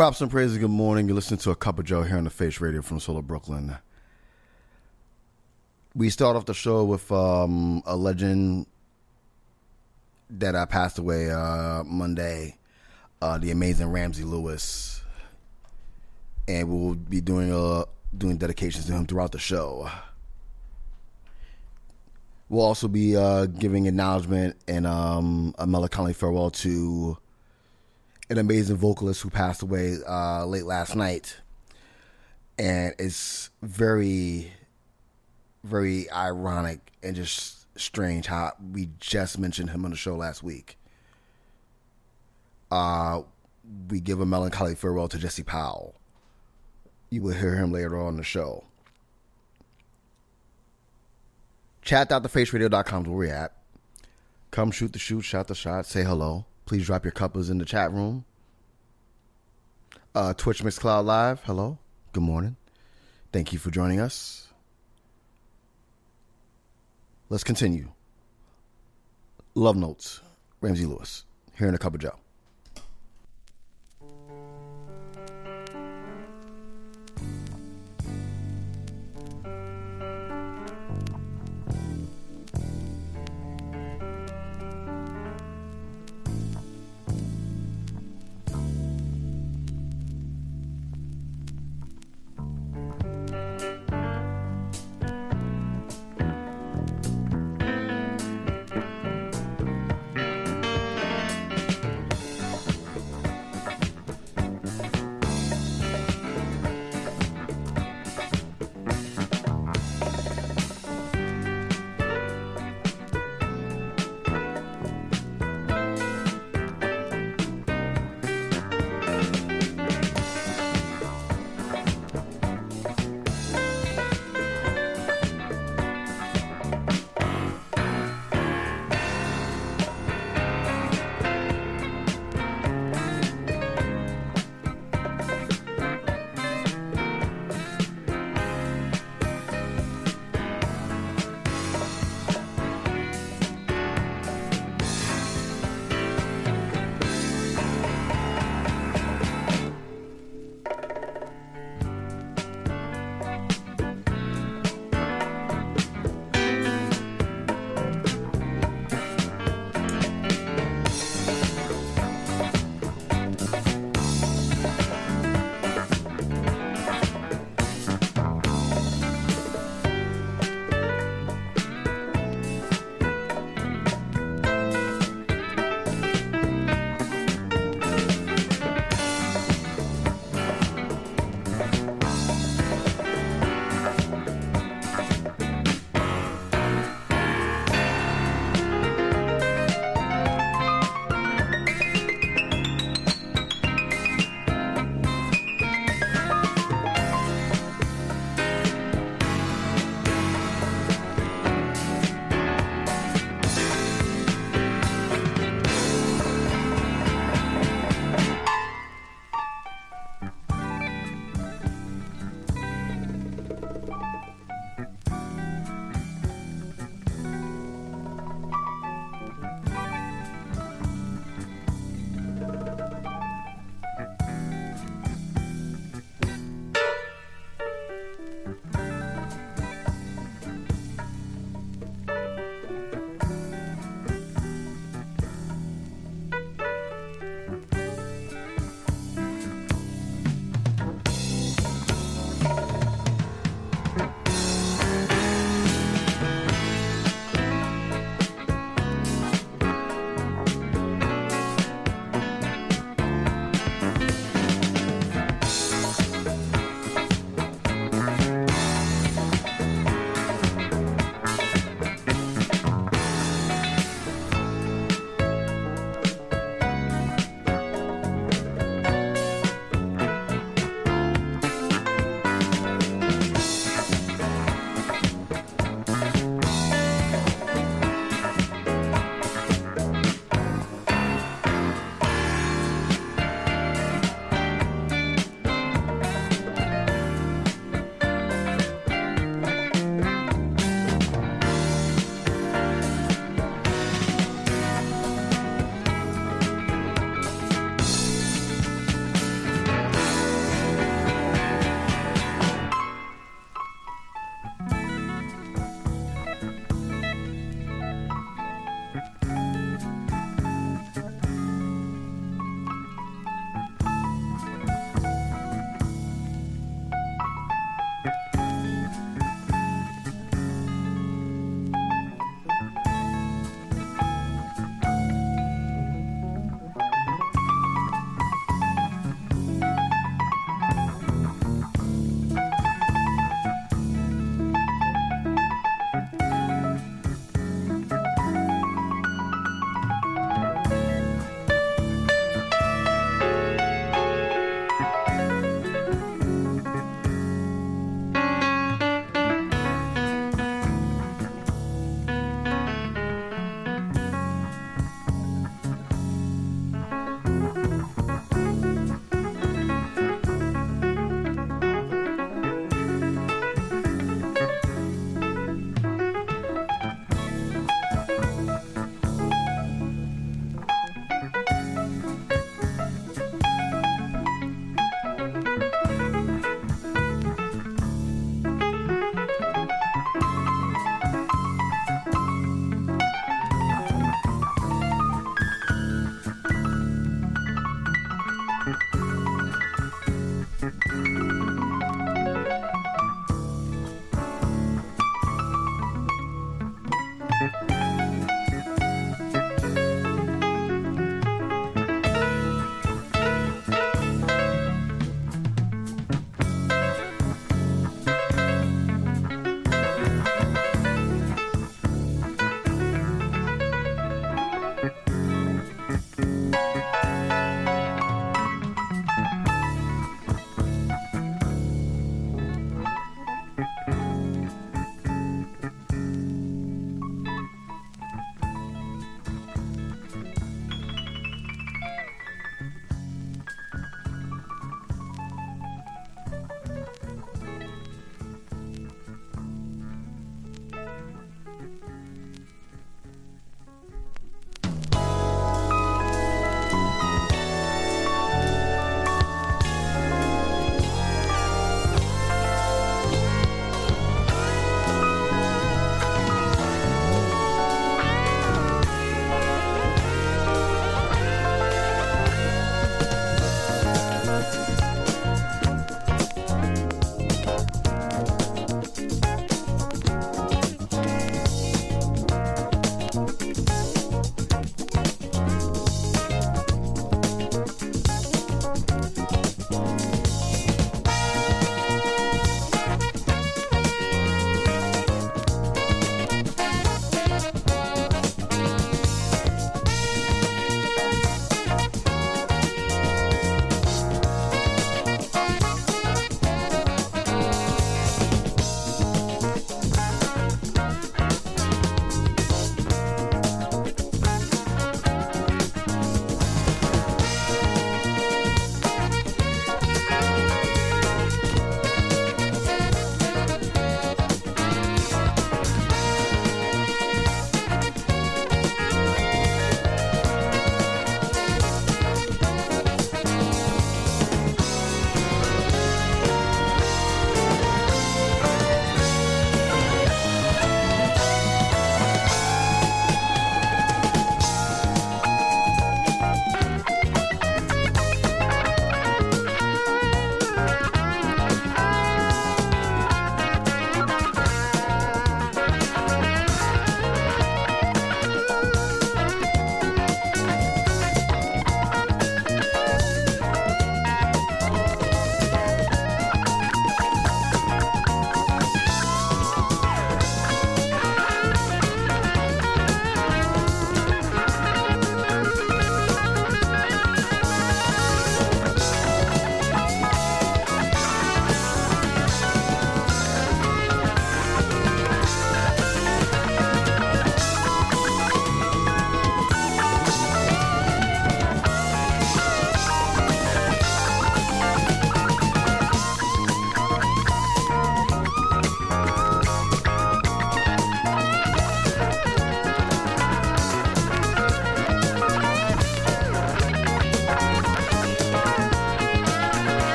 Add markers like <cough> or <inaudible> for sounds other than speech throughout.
Props and praises. Good morning. You're listening to a cup of Joe here on the Face Radio from Solo Brooklyn. We start off the show with um, a legend that I passed away uh, Monday, uh, the amazing Ramsey Lewis, and we'll be doing uh, doing dedications to him throughout the show. We'll also be uh, giving acknowledgement and um, a melancholy farewell to an amazing vocalist who passed away uh, late last night, and it's very, very ironic and just strange how we just mentioned him on the show last week. Uh, we give a melancholy farewell to Jesse Powell. You will hear him later on the show. Chat.thefaceradio.com is where we're at. Come shoot the shoot, shot the shot, say hello. Please drop your couples in the chat room. Uh, Twitch Mixcloud Live, hello. Good morning. Thank you for joining us. Let's continue. Love Notes, Ramsey Lewis, here in a cup of Joe.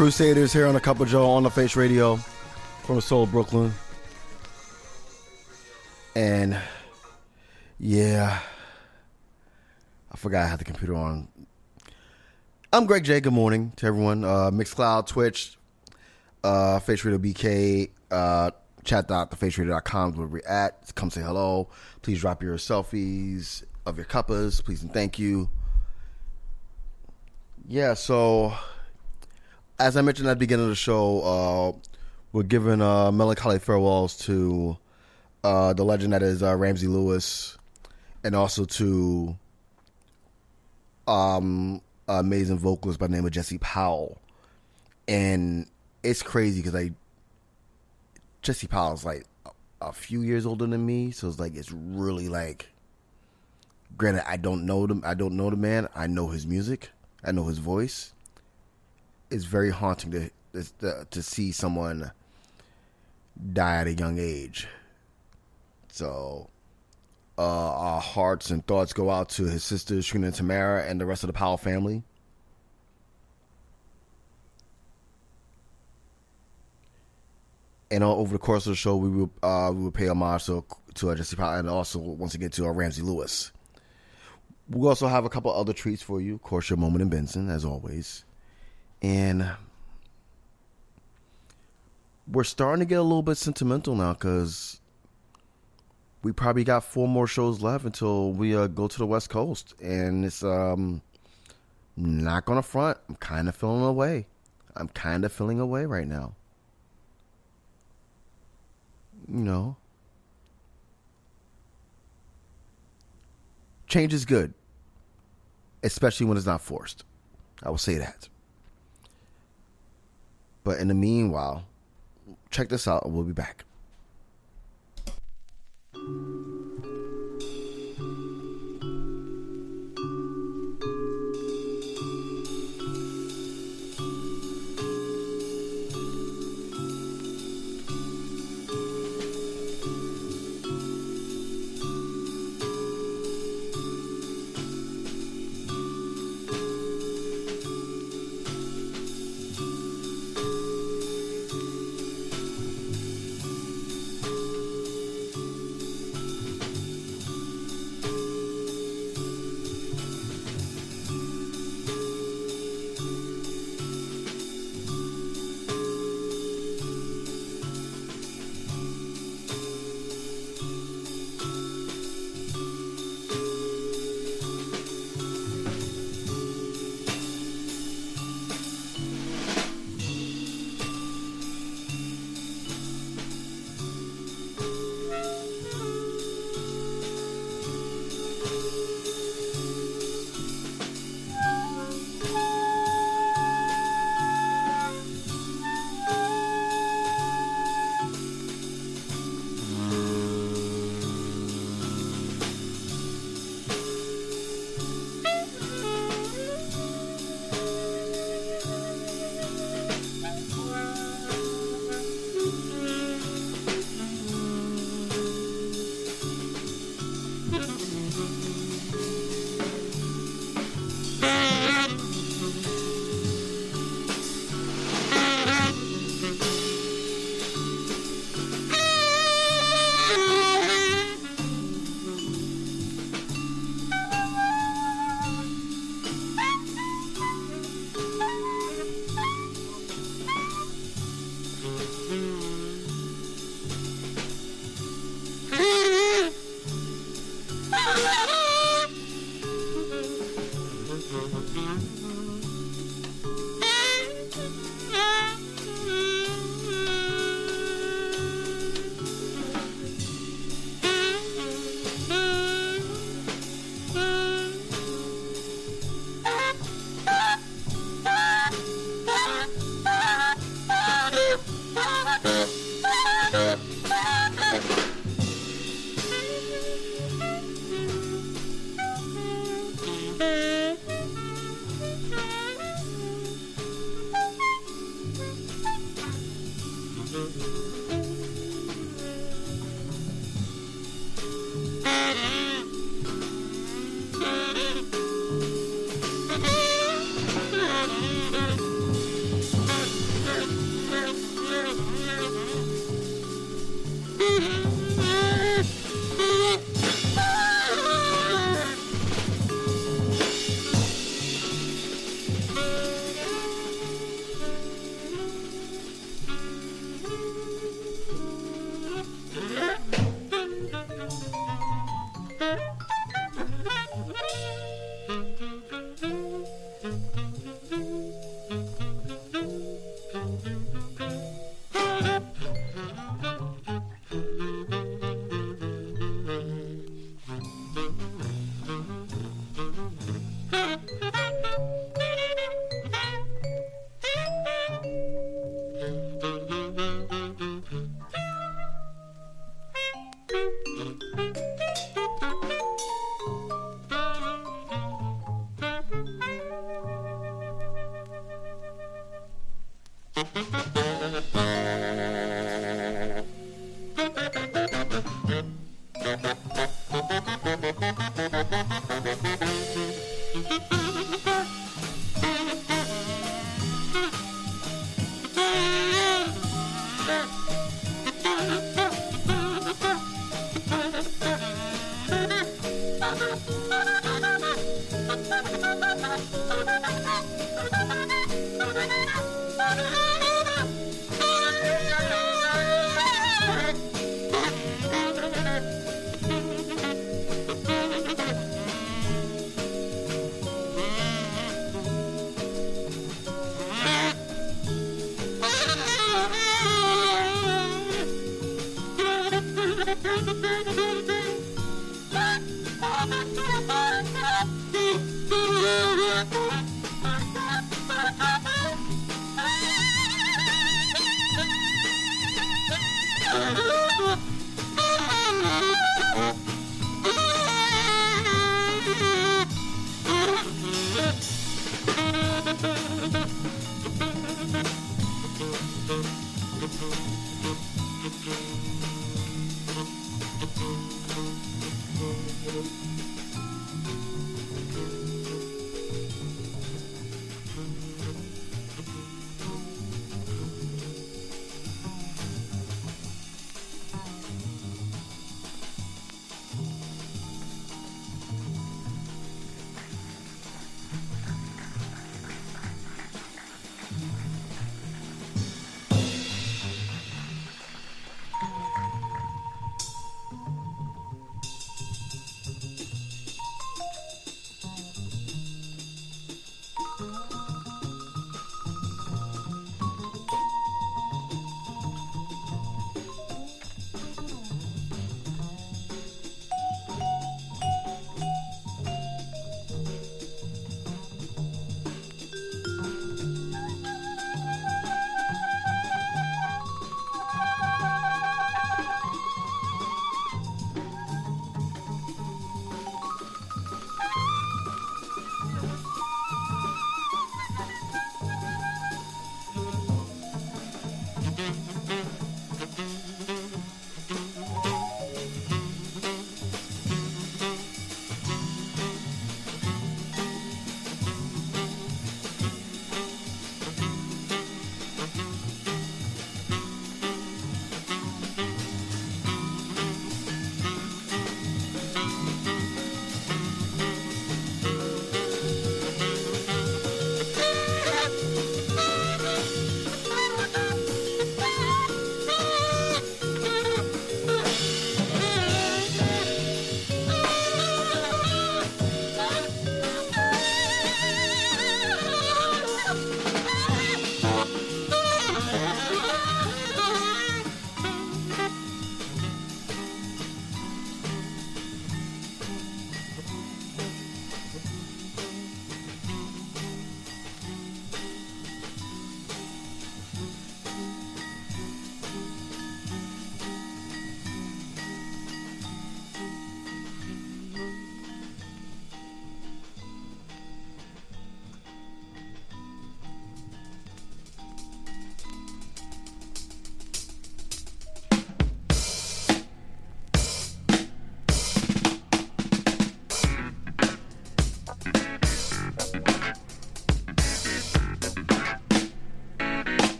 Crusaders here on a couple Joe on the Face Radio from the Soul of Brooklyn. And yeah, I forgot I had the computer on. I'm Greg J. Good morning to everyone. Uh, Mixcloud, Twitch, uh, Face Radio BK, uh, chat.thefaceradio.com where we're at. Come say hello. Please drop your selfies of your cuppas. Please and thank you. Yeah, so as I mentioned at the beginning of the show, uh, we're giving uh, melancholy farewells to uh, the legend that is uh, Ramsey Lewis, and also to um, amazing vocalist by the name of Jesse Powell. And it's crazy because I Jesse Powell's like a, a few years older than me, so it's like it's really like. Granted, I don't know them. I don't know the man. I know his music. I know his voice. It's very haunting to to, to see someone die at a young age. So, uh, our hearts and thoughts go out to his sisters, Trina and Tamara, and the rest of the Powell family. And uh, over the course of the show, we will uh, we will pay homage to to uh, Jesse Powell and also once again to uh, Ramsey Lewis. We also have a couple other treats for you. Of course, your moment in Benson, as always, and we're starting to get a little bit sentimental now because we probably got four more shows left until we uh, go to the West Coast, and it's um not gonna front. I'm kind of feeling away. I'm kind of feeling away right now. You know, change is good, especially when it's not forced. I will say that. But in the meanwhile, check this out and we'll be back.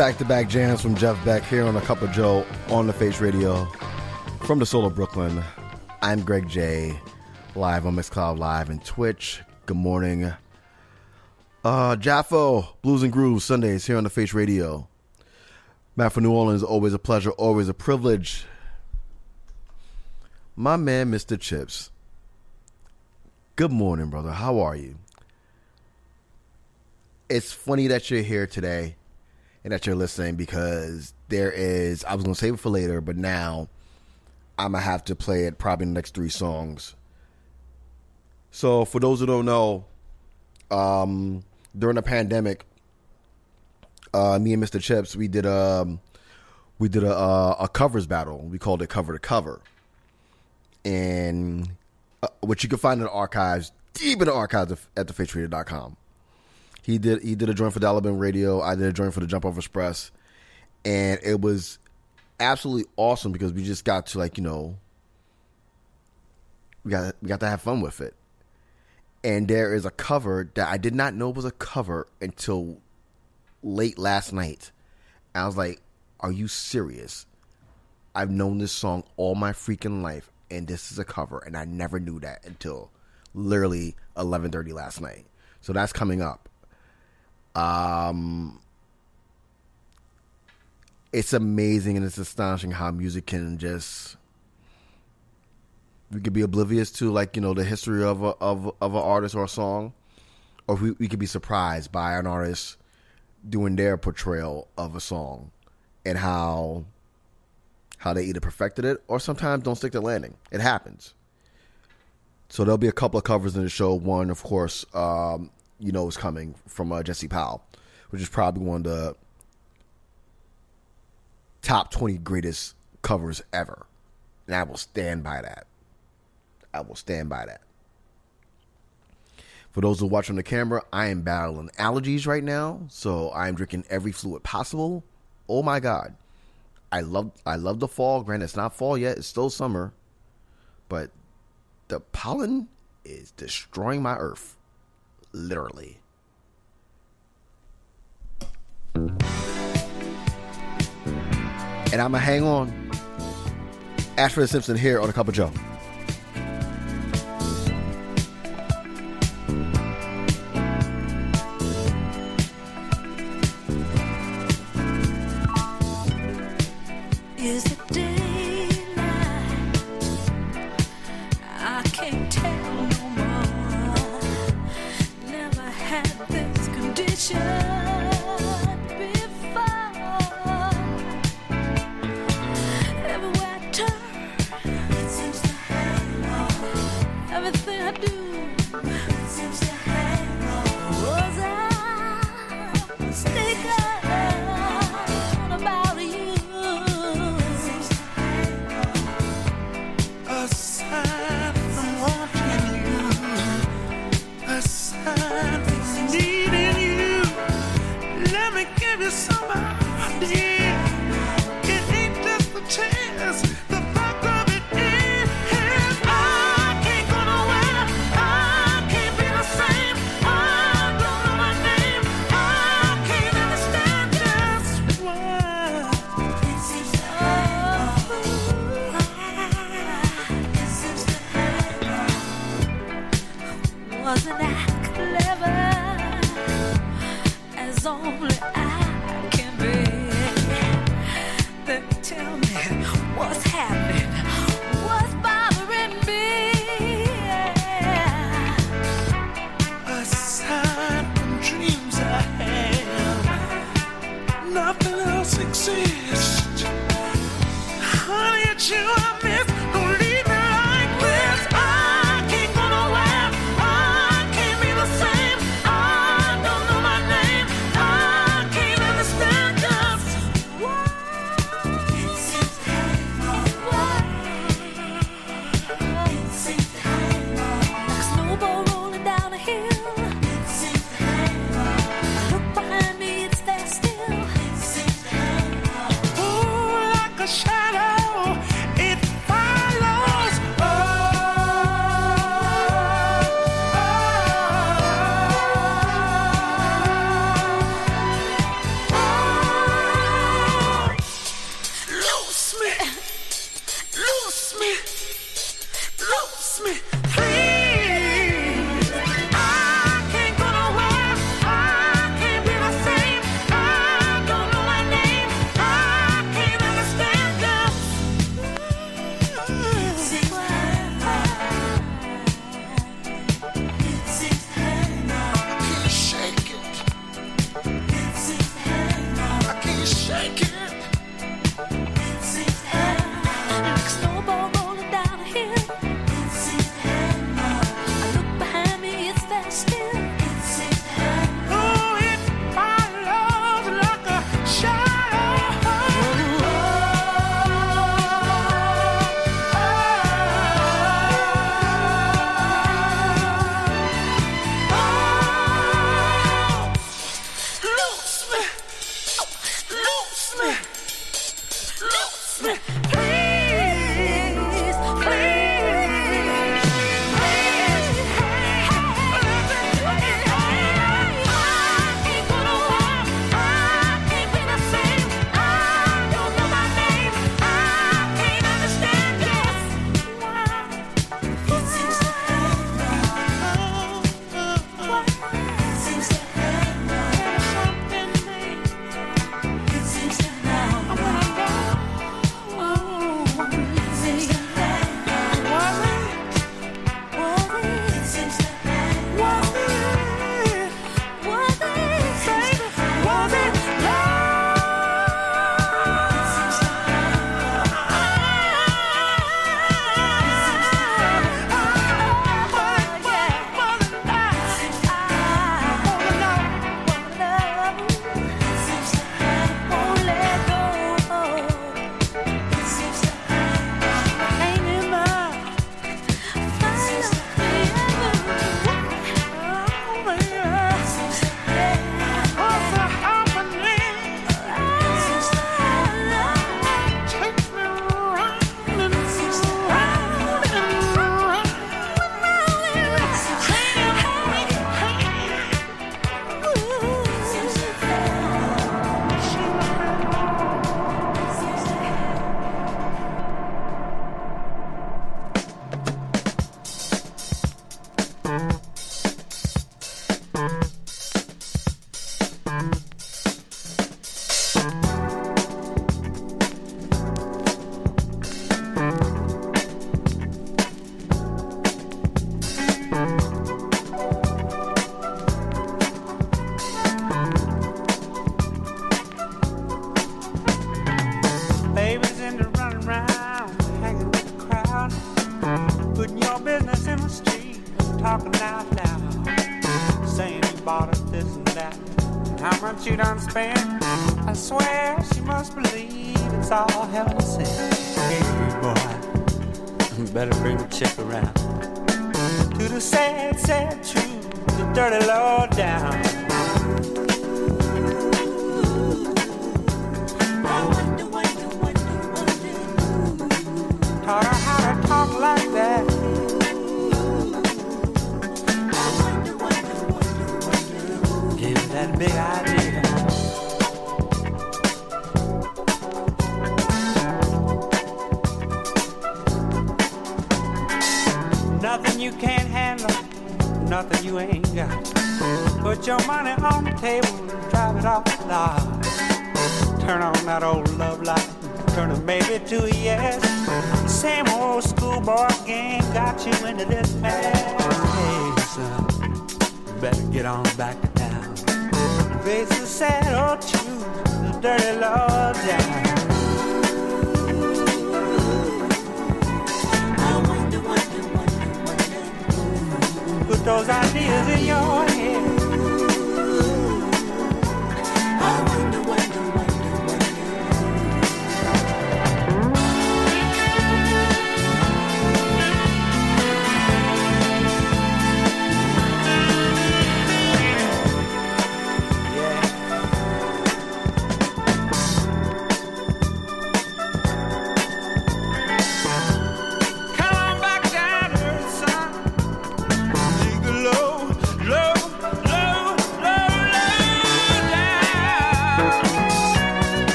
Back to back jams from Jeff Beck here on A Cup of Joe on the Face Radio. From the soul of Brooklyn, I'm Greg J, live on Mixcloud Live and Twitch. Good morning. Uh, Jaffo, Blues and Grooves, Sundays here on the Face Radio. Matt from New Orleans, always a pleasure, always a privilege. My man, Mr. Chips. Good morning, brother. How are you? It's funny that you're here today and that you're listening because there is I was gonna save it for later, but now I'm gonna have to play it probably the next three songs. So for those who don't know, um, during the pandemic, uh, me and Mr. Chips we did a we did a, a, a covers battle. We called it cover to cover, and uh, which you can find in the archives, deep in the archives at thefaceradio.com. He did he did a joint for the Alabama Radio. I did a joint for the Jump Off Express, and it was absolutely awesome because we just got to like you know we got we got to have fun with it. And there is a cover that I did not know was a cover until late last night. I was like, "Are you serious?" I've known this song all my freaking life, and this is a cover, and I never knew that until literally eleven thirty last night. So that's coming up. Um, it's amazing and it's astonishing how music can just we could be oblivious to like you know the history of a, of of an artist or a song, or we we could be surprised by an artist doing their portrayal of a song and how how they either perfected it or sometimes don't stick to landing. It happens. So there'll be a couple of covers in the show. One, of course, um, you know is coming from uh, Jesse Powell, which is probably one of the top 20 greatest covers ever. And I will stand by that. I will stand by that. For those who watch on the camera, I am battling allergies right now, so I am drinking every fluid possible. Oh my god. I love I love the fall. Granted, it's not fall yet, it's still summer. But the pollen is destroying my earth literally. And I'm going to hang on. Ashford Simpson here on A Cup of Joe.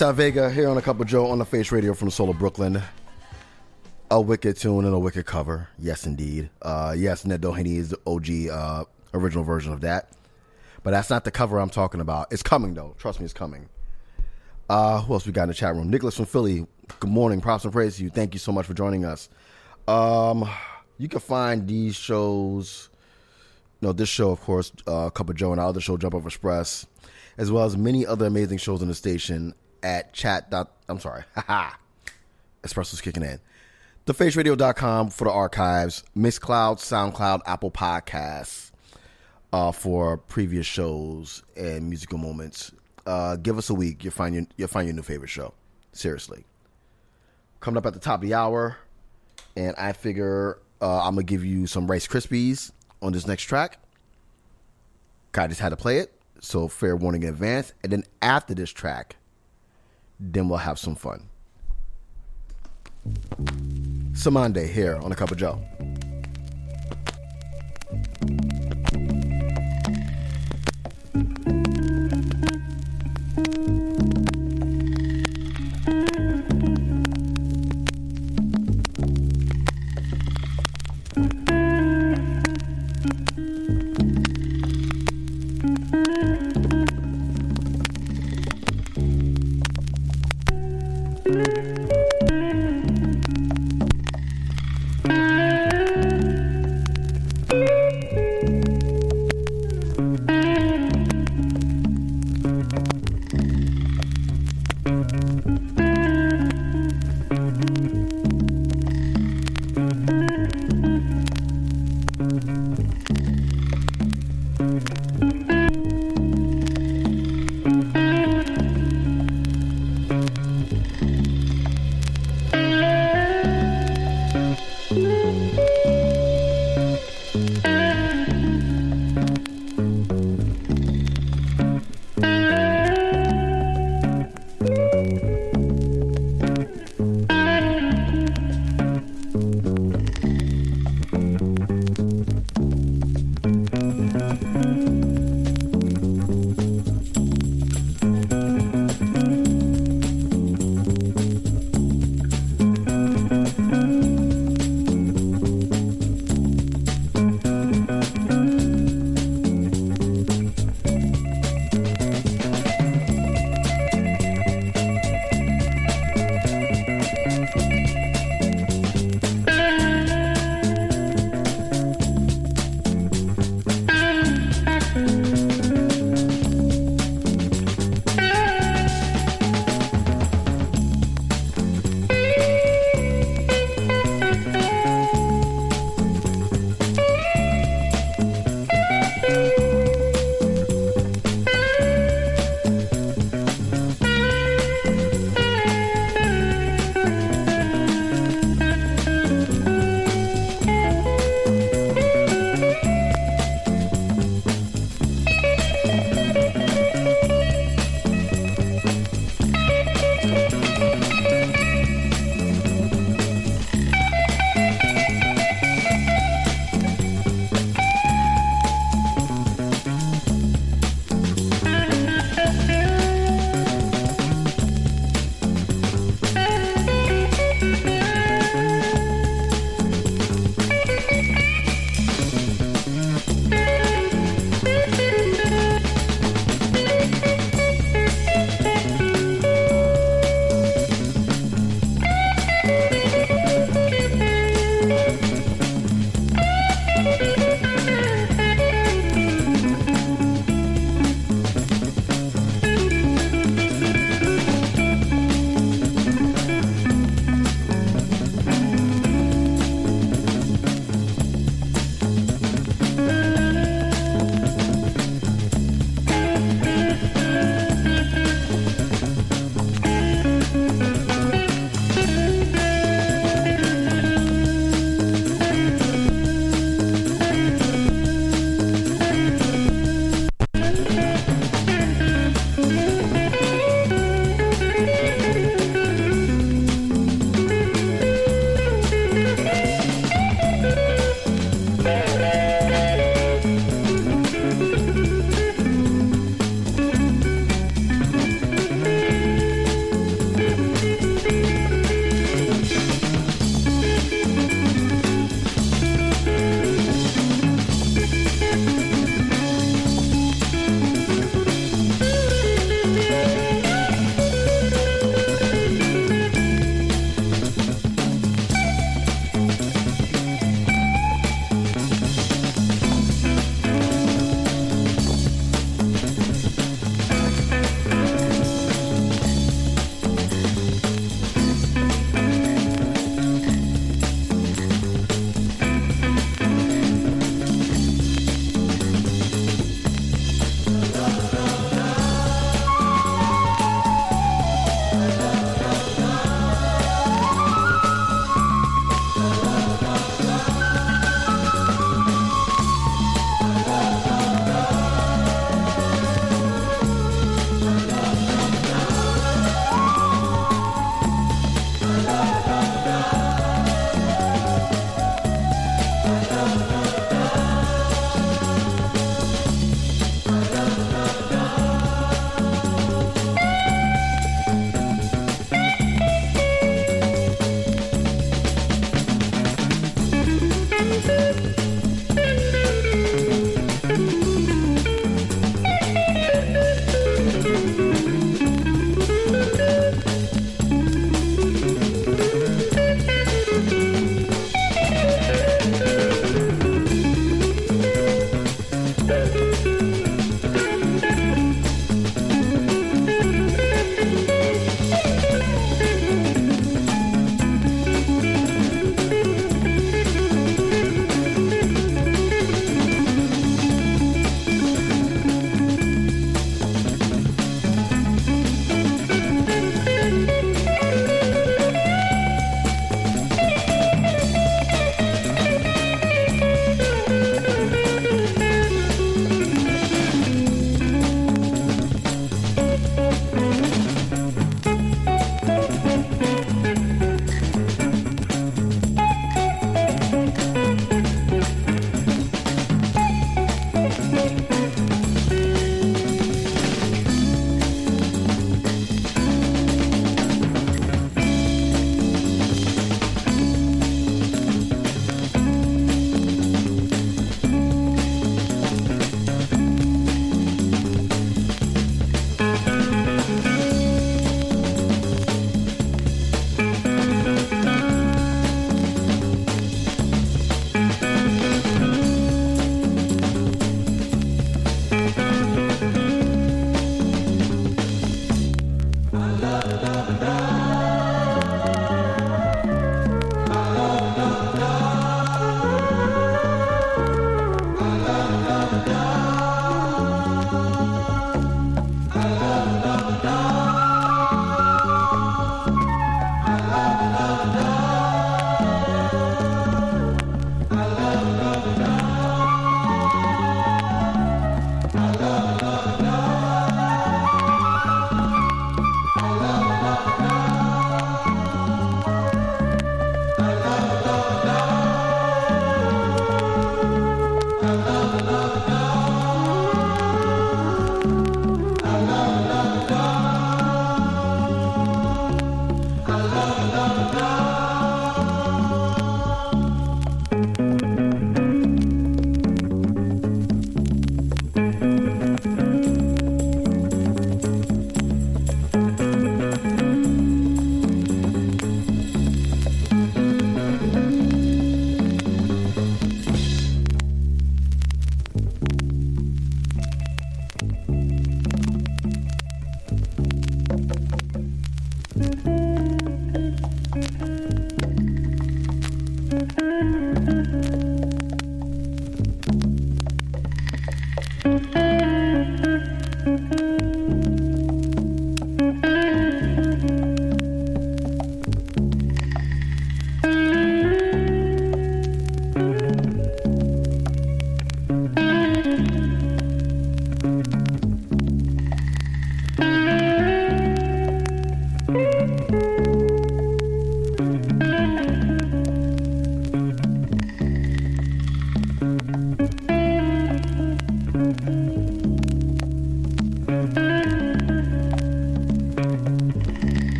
Hot Vega here on a Cup of Joe on the Face Radio from the Soul of Brooklyn. A wicked tune and a wicked cover. Yes, indeed. Uh, yes, Ned Doheny is the OG uh, original version of that. But that's not the cover I'm talking about. It's coming, though. Trust me, it's coming. Uh, who else we got in the chat room? Nicholas from Philly. Good morning. Props and praise to you. Thank you so much for joining us. Um, you can find these shows, no, this show, of course, uh, Cup of Joe and our other show, Jump Off Express, as well as many other amazing shows on the station at chat. Dot, I'm sorry, <laughs> haha. Espresso's kicking in. TheFaceRadio.com for the archives, Mixcloud, SoundCloud, Apple Podcasts uh, for previous shows and musical moments. Uh, give us a week, you'll find your, you'll find your new favorite show. Seriously. Coming up at the top of the hour, and I figure uh, I'm gonna give you some Rice Krispies on this next track. I just had to play it, so fair warning in advance. And then after this track, then we'll have some fun. Samande here on a cup of Joe.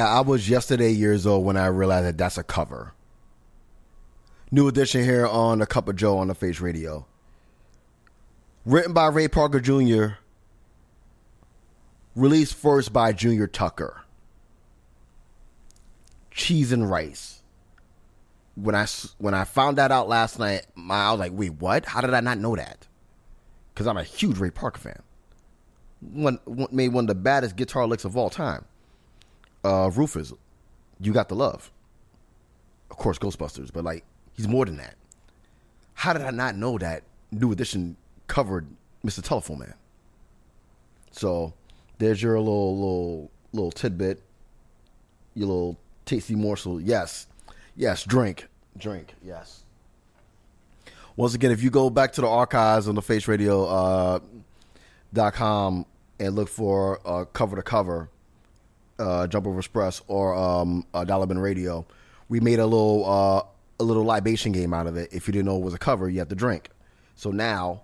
Yeah, I was yesterday years old when I realized that that's a cover. New edition here on the Cup of Joe on the Face Radio. Written by Ray Parker Jr., released first by Junior Tucker. Cheese and rice. When I when I found that out last night, my, I was like, "Wait, what? How did I not know that?" Because I'm a huge Ray Parker fan. One, one made one of the baddest guitar licks of all time. Uh, Rufus, you got the love. Of course, Ghostbusters, but like he's more than that. How did I not know that New Edition covered Mr. Telephone Man? So there's your little little little tidbit, your little tasty morsel. Yes, yes, drink, drink, yes. Once again, if you go back to the archives on the Face Radio uh, com and look for uh, cover to cover, uh, Jump Off Express or um, uh, Dollar Bin Radio, we made a little uh, a little libation game out of it. If you didn't know it was a cover, you have to drink. So now,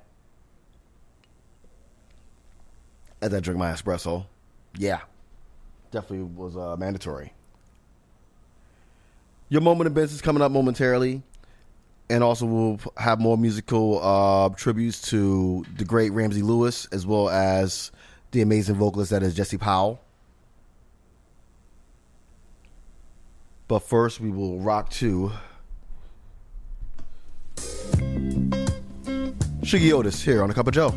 as I drink my espresso, yeah, definitely was uh, mandatory. Your moment of business coming up momentarily, and also we'll have more musical uh, tributes to the great Ramsey Lewis as well as the amazing vocalist that is Jesse Powell. But first, we will rock to Shuggie Otis here on a Cup of Joe.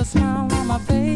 A smile on my face.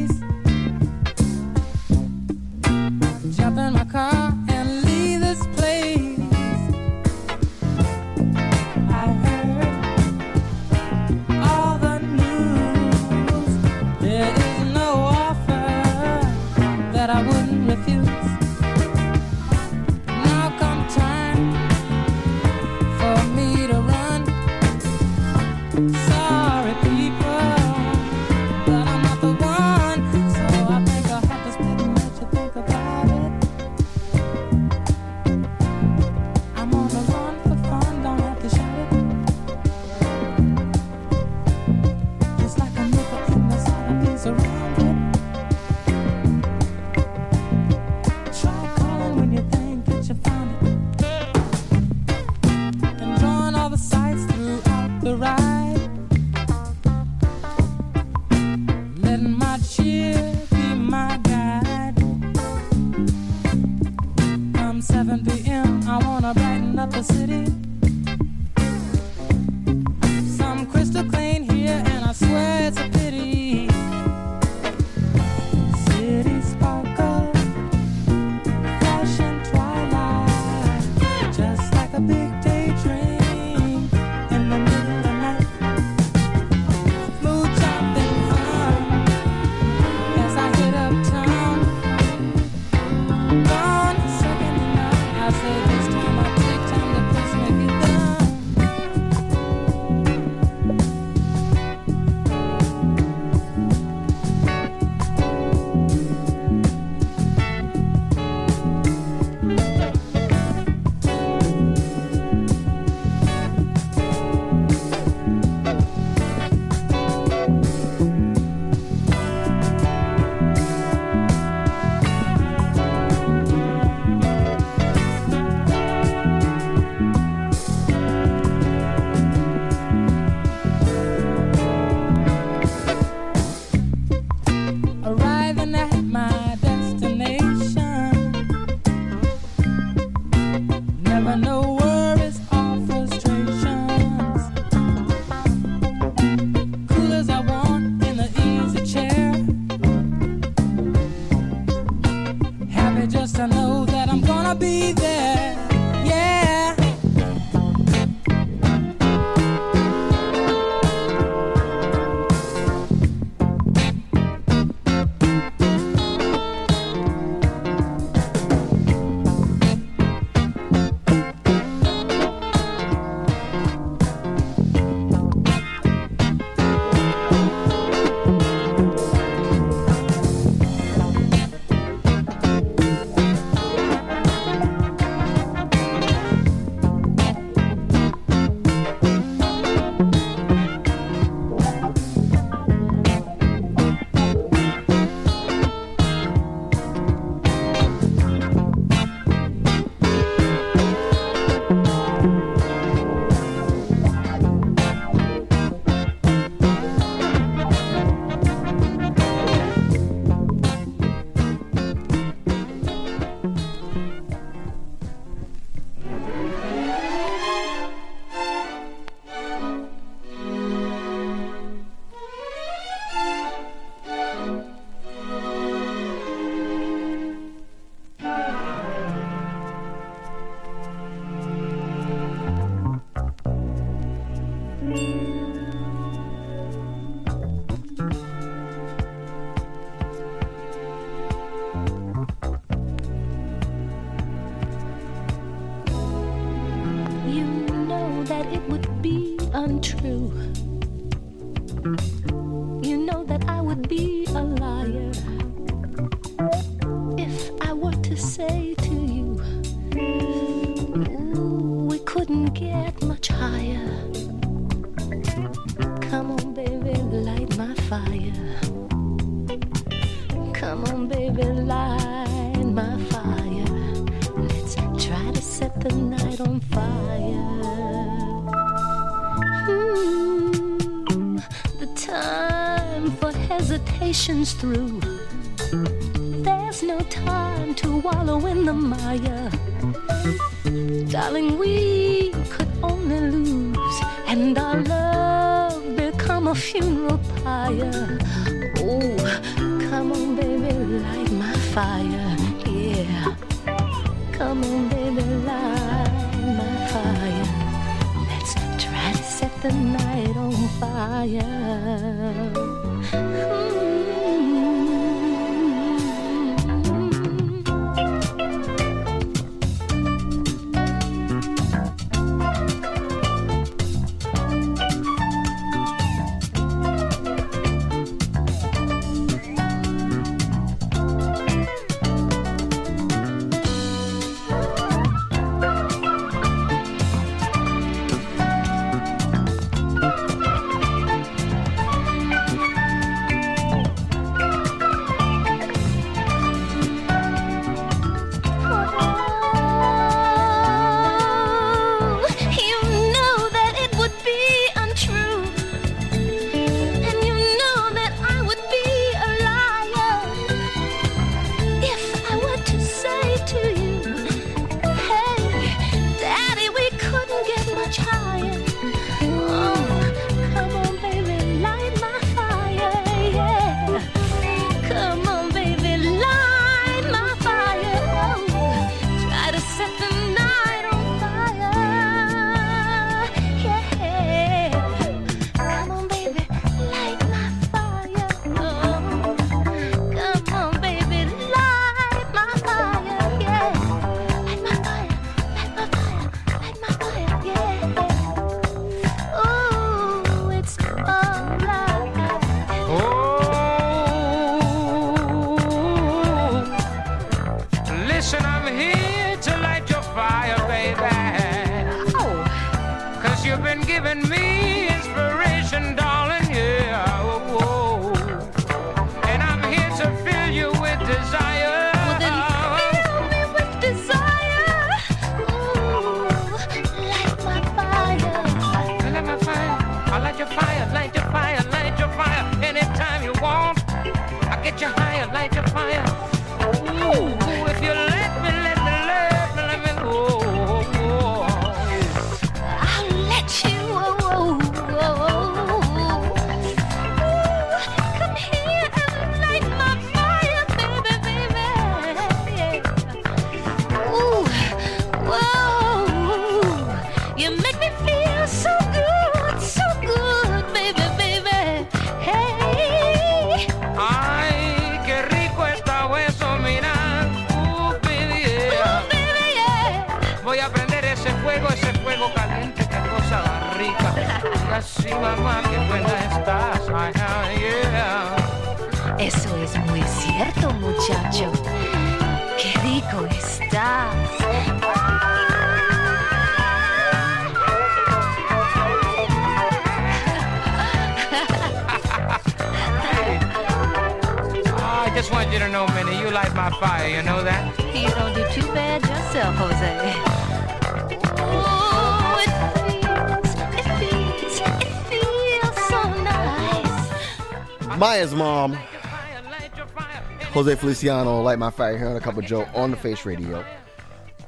Jose Feliciano, Light My Fire here on a Cup of Joe on the Face Radio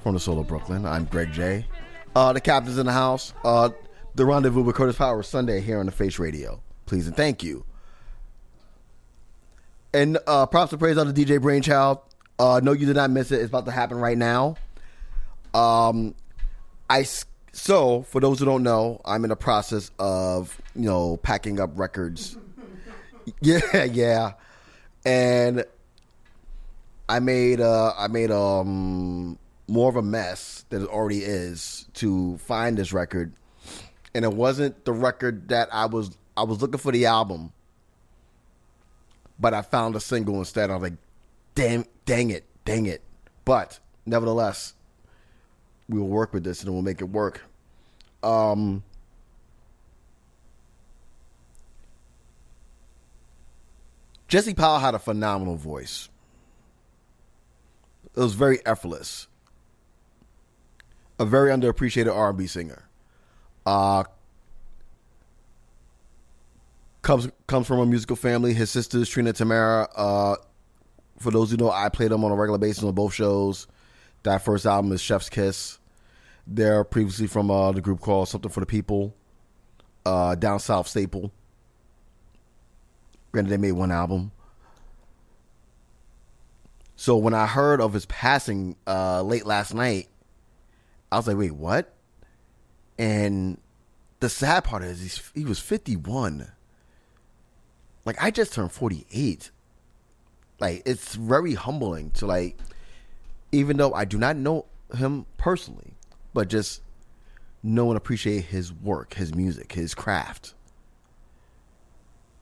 from the Solo Brooklyn. I'm Greg J. Uh, the captain's in the house. Uh, the rendezvous with Curtis Power Sunday here on the Face Radio. Please and thank you. And uh, props and praise out to DJ Brainchild. Uh, no, you did not miss it. It's about to happen right now. Um, I so for those who don't know, I'm in the process of you know packing up records. <laughs> yeah, yeah, and I made uh, I made um more of a mess than it already is to find this record, and it wasn't the record that I was I was looking for the album, but I found a single instead. I was like, damn, dang it, dang it. But nevertheless, we will work with this and we'll make it work. Um, Jesse Powell had a phenomenal voice. It was very effortless. A very underappreciated R&B singer. Uh, comes comes from a musical family. His sisters Trina Tamara. Uh, for those who know, I played them on a regular basis on both shows. That first album is Chef's Kiss. They're previously from uh, the group called Something for the People, uh, Down South Staple. Granted, they made one album. So when I heard of his passing uh, late last night, I was like, "Wait, what?" And the sad part is he was fifty one. Like I just turned forty eight. Like it's very humbling to like, even though I do not know him personally, but just know and appreciate his work, his music, his craft.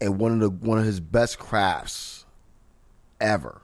And one of the one of his best crafts ever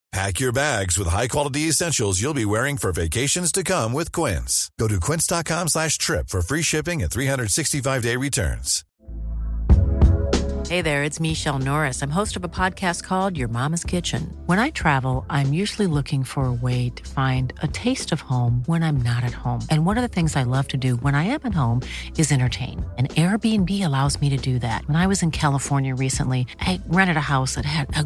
Pack your bags with high-quality essentials you'll be wearing for vacations to come with Quince. Go to quince.com slash trip for free shipping and 365-day returns. Hey there, it's Michele Norris. I'm host of a podcast called Your Mama's Kitchen. When I travel, I'm usually looking for a way to find a taste of home when I'm not at home. And one of the things I love to do when I am at home is entertain. And Airbnb allows me to do that. When I was in California recently, I rented a house that had a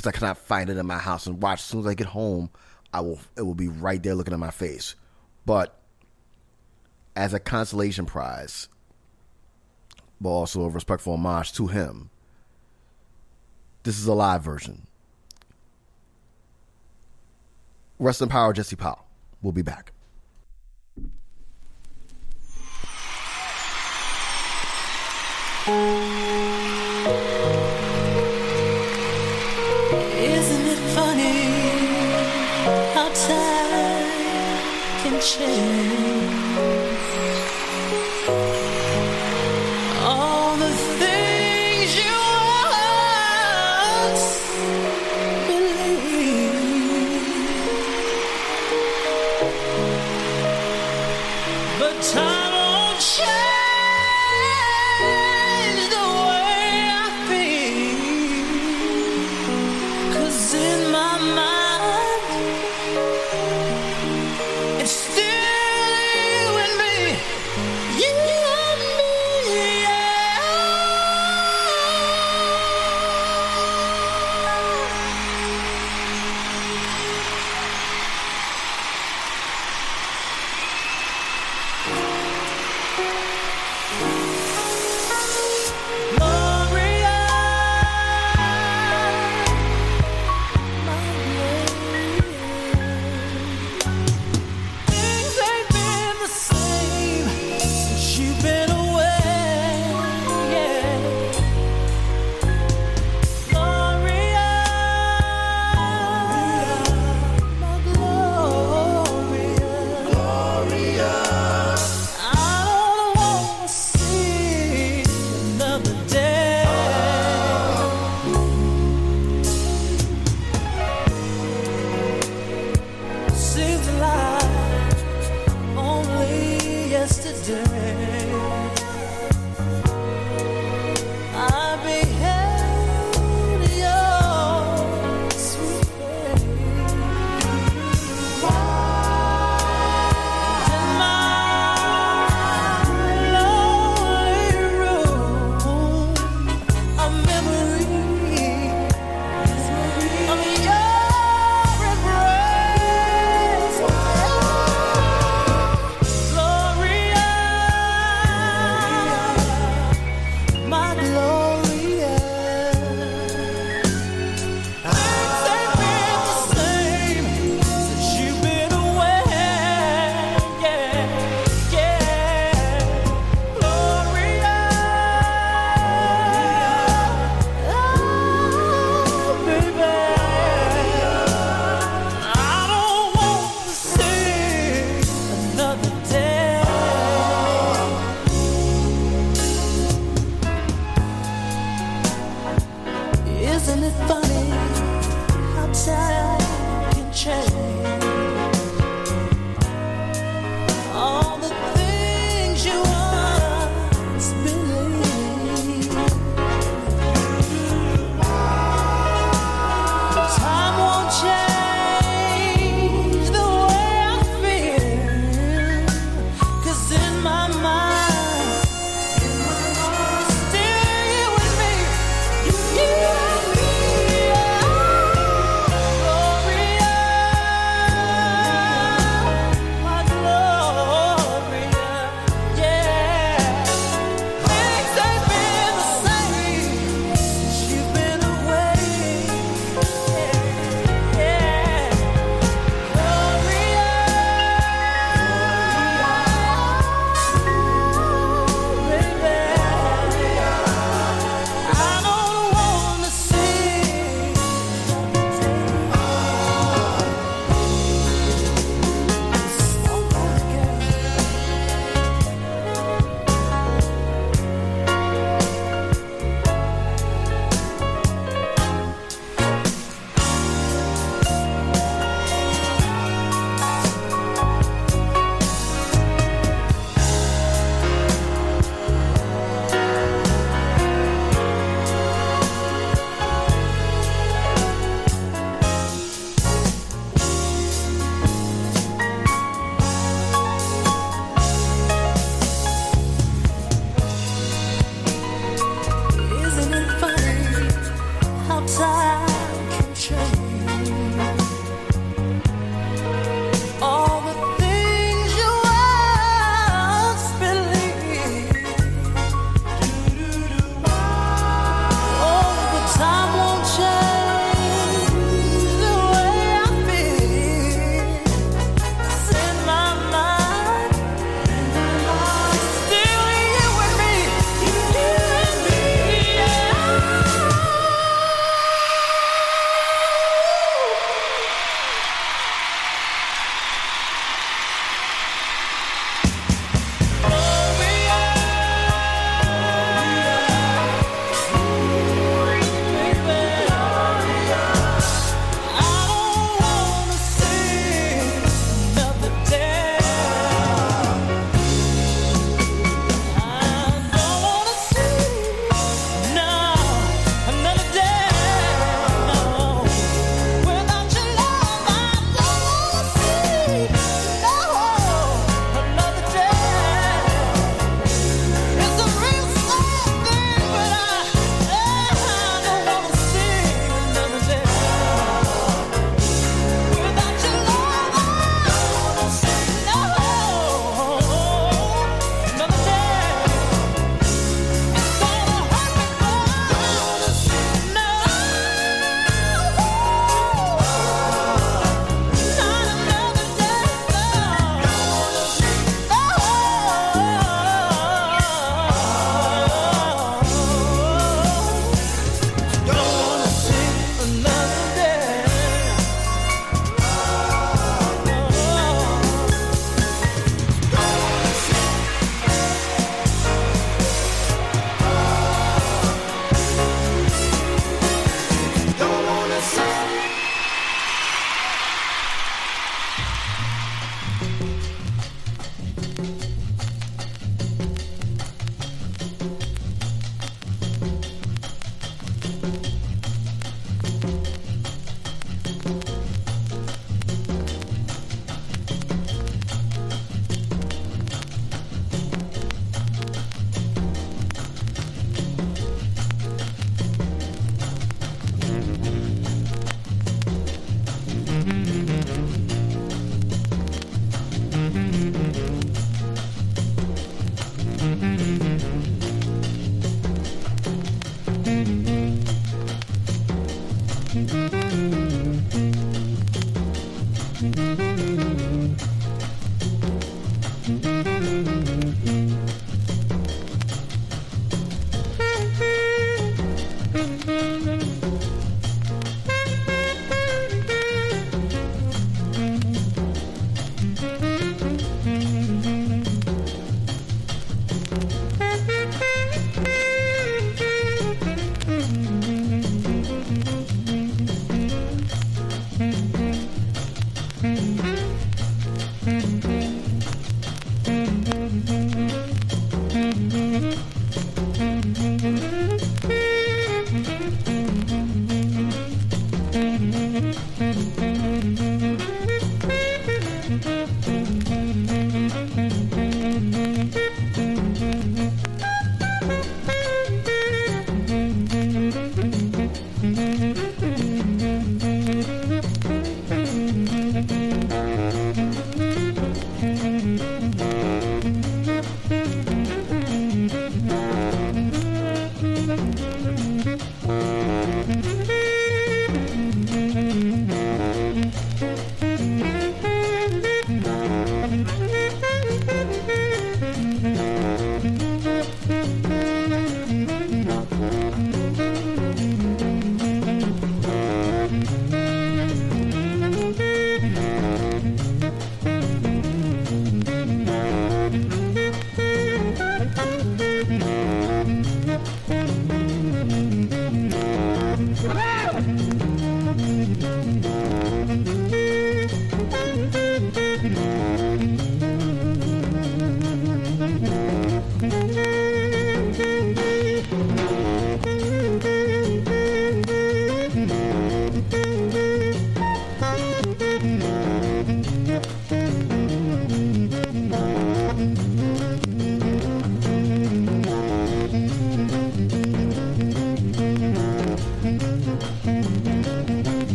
because I cannot find it in my house and watch. As soon as I get home, I will. It will be right there looking at my face. But as a consolation prize, but also a respectful homage to him, this is a live version. Rest in power, Jesse Powell. We'll be back. Can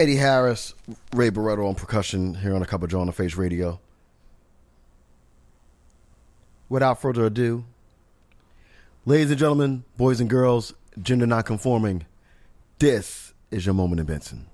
Eddie Harris, Ray Barretto on percussion here on a Cup of Joe on the Face Radio. Without further ado, ladies and gentlemen, boys and girls, gender non-conforming, this is your moment in Benson.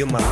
You're my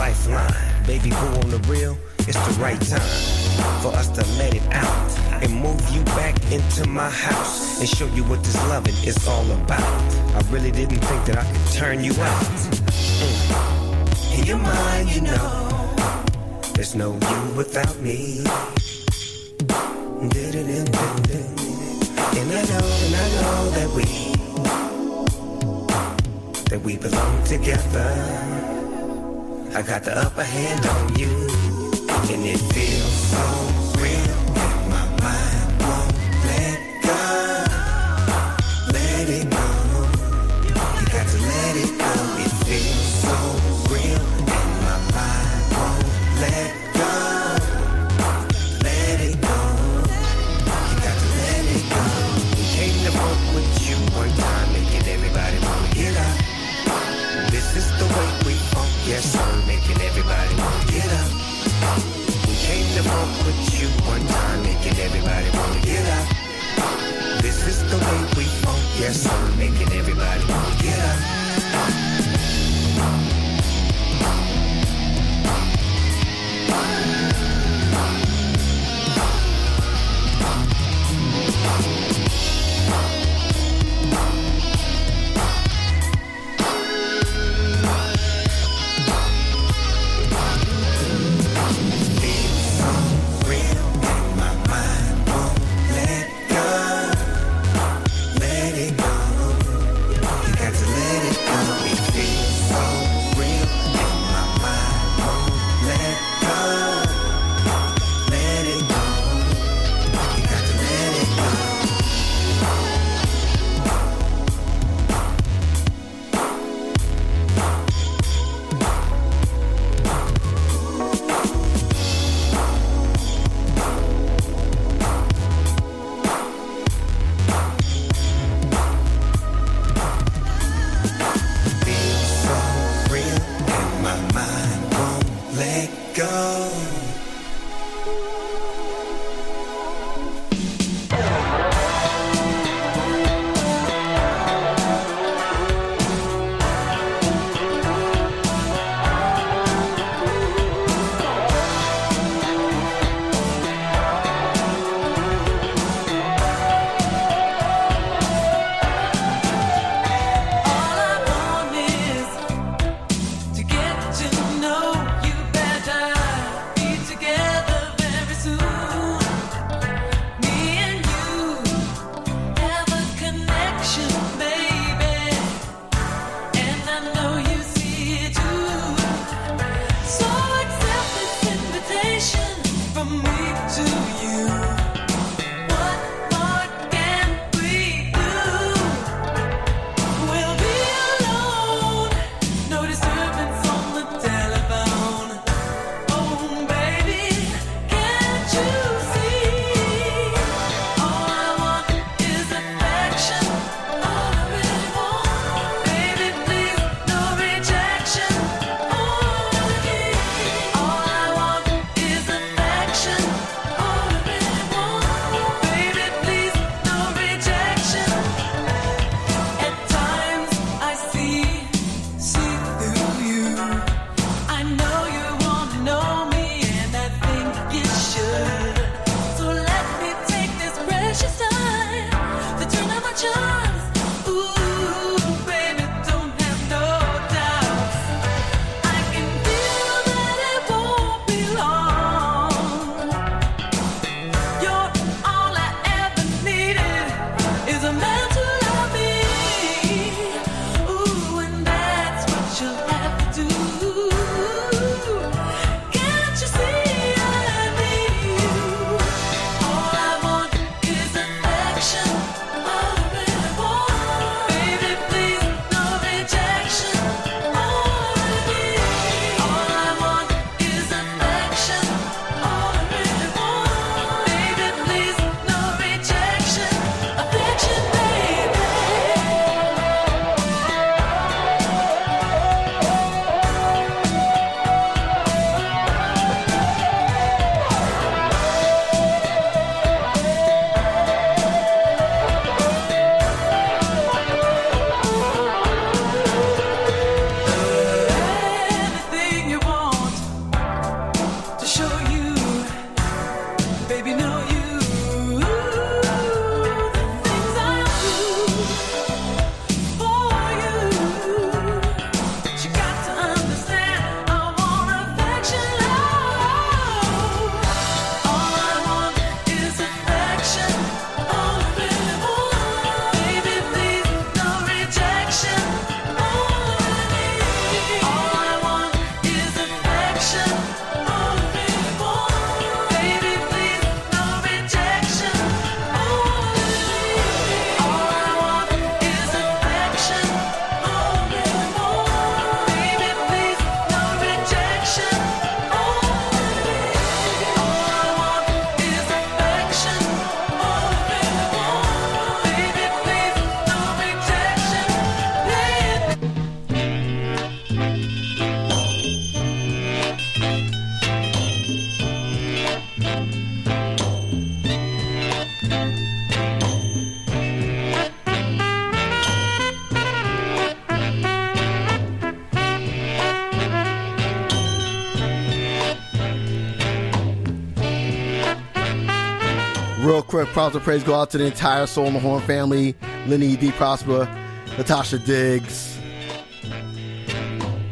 props and praise go out to the entire Soul in the Horn family, Lenny D. Prosper, Natasha Diggs.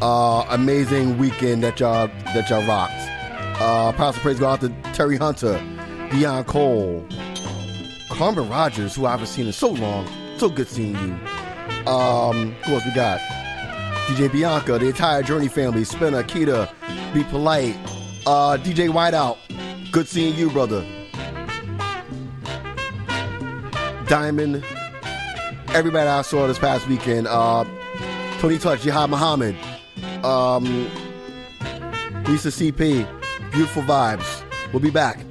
Uh, amazing weekend that y'all that y'all rocked. Uh, props and praise go out to Terry Hunter, Dion Cole, Carmen Rogers, who I haven't seen in so long. So good seeing you. Um, who else we got? DJ Bianca, the entire Journey family, Spinner, Kita, Be Polite, uh, DJ Whiteout. Good seeing you, brother. Diamond, everybody I saw this past weekend. Uh, Tony Touch, Jihad Muhammad, um, Lisa CP, beautiful vibes. We'll be back.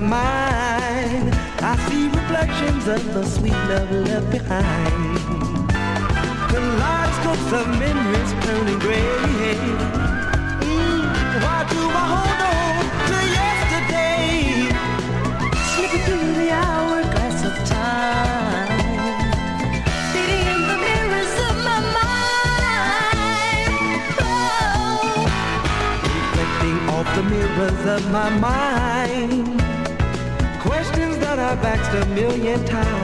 my mind. I see reflections of the sweet love left behind. The lights go the memories turning gray. Mm, why do I hold on to yesterday? Slipping through the hourglass of time. the mirrors of my mind. Oh faxed a million times.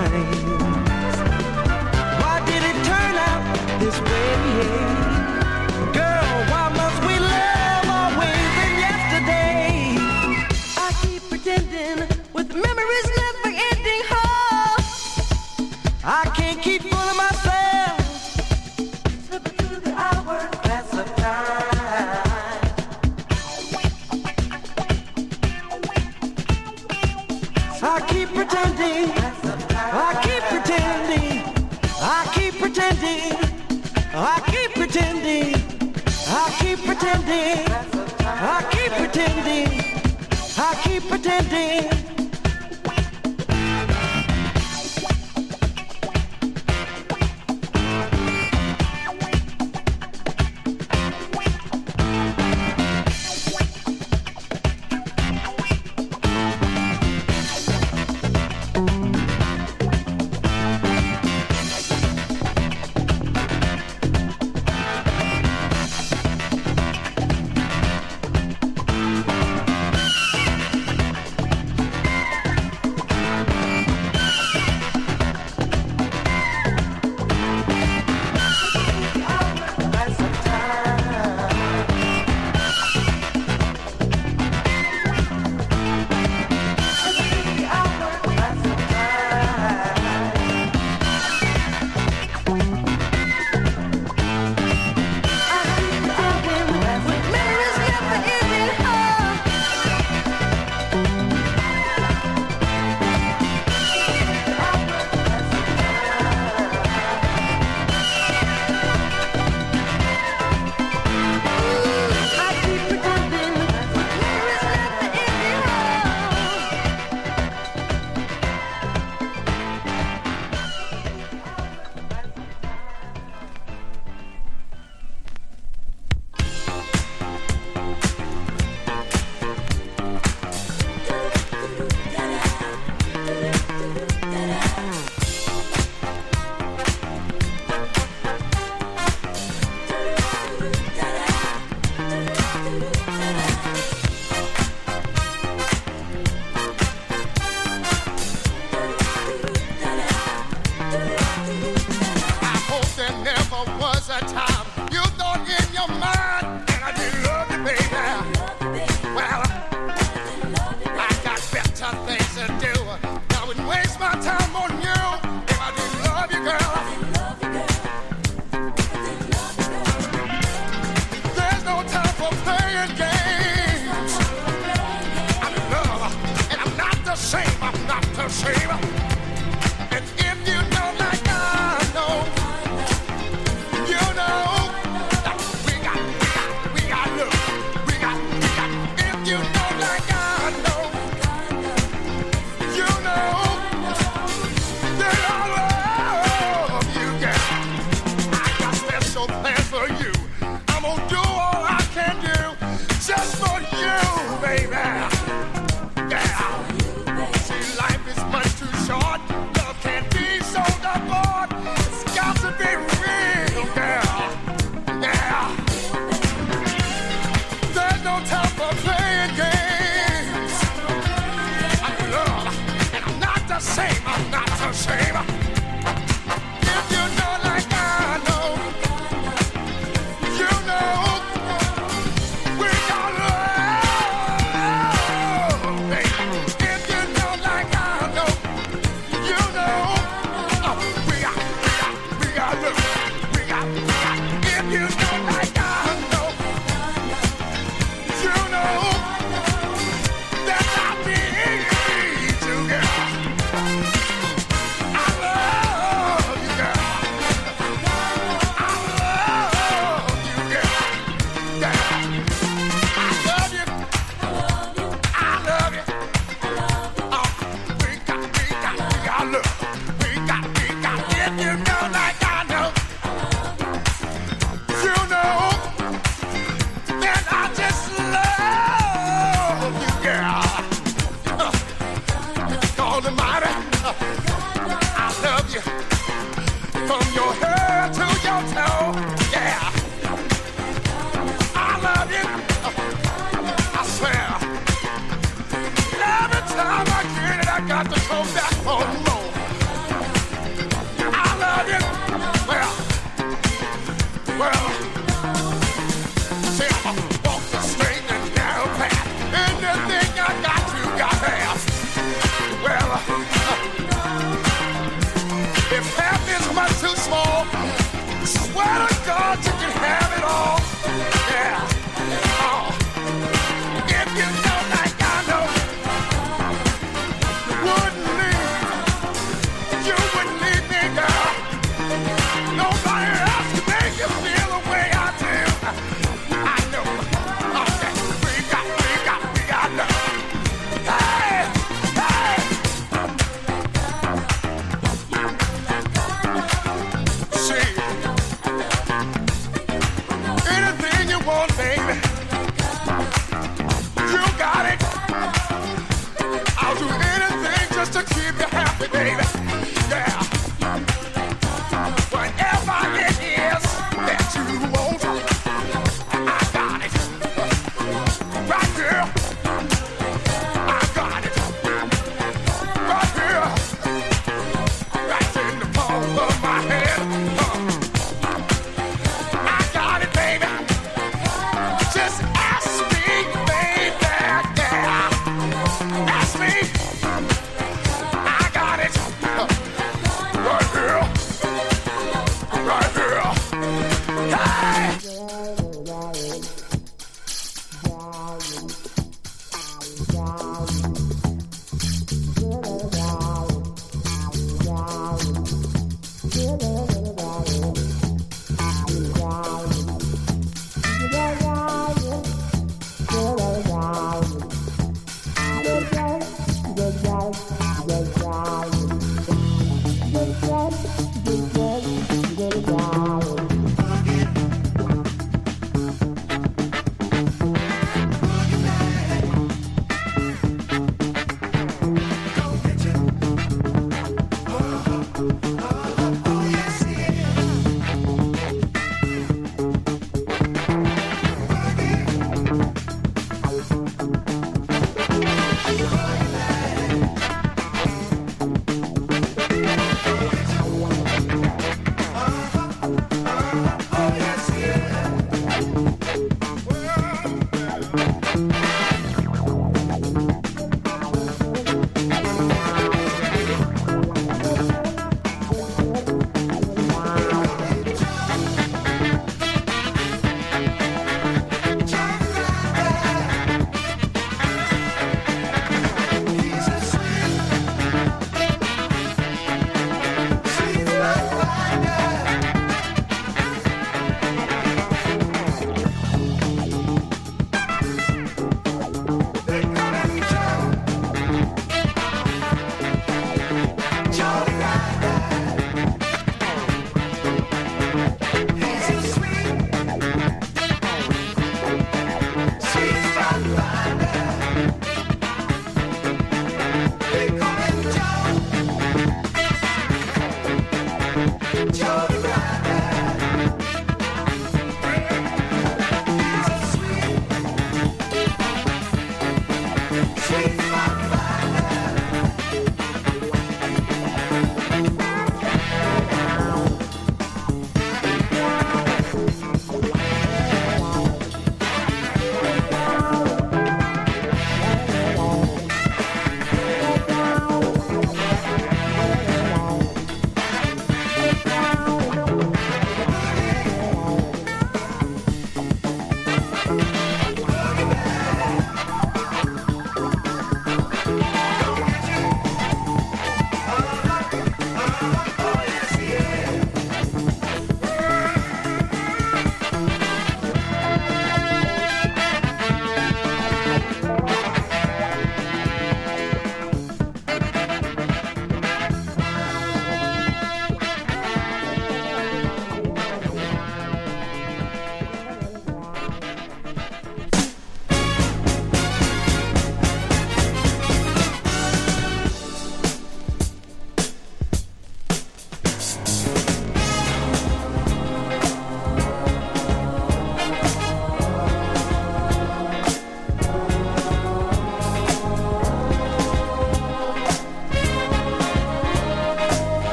I keep pretending. I keep pretending. I keep pretending. I keep pretending. I keep pretending. I keep pretending. I keep pretending.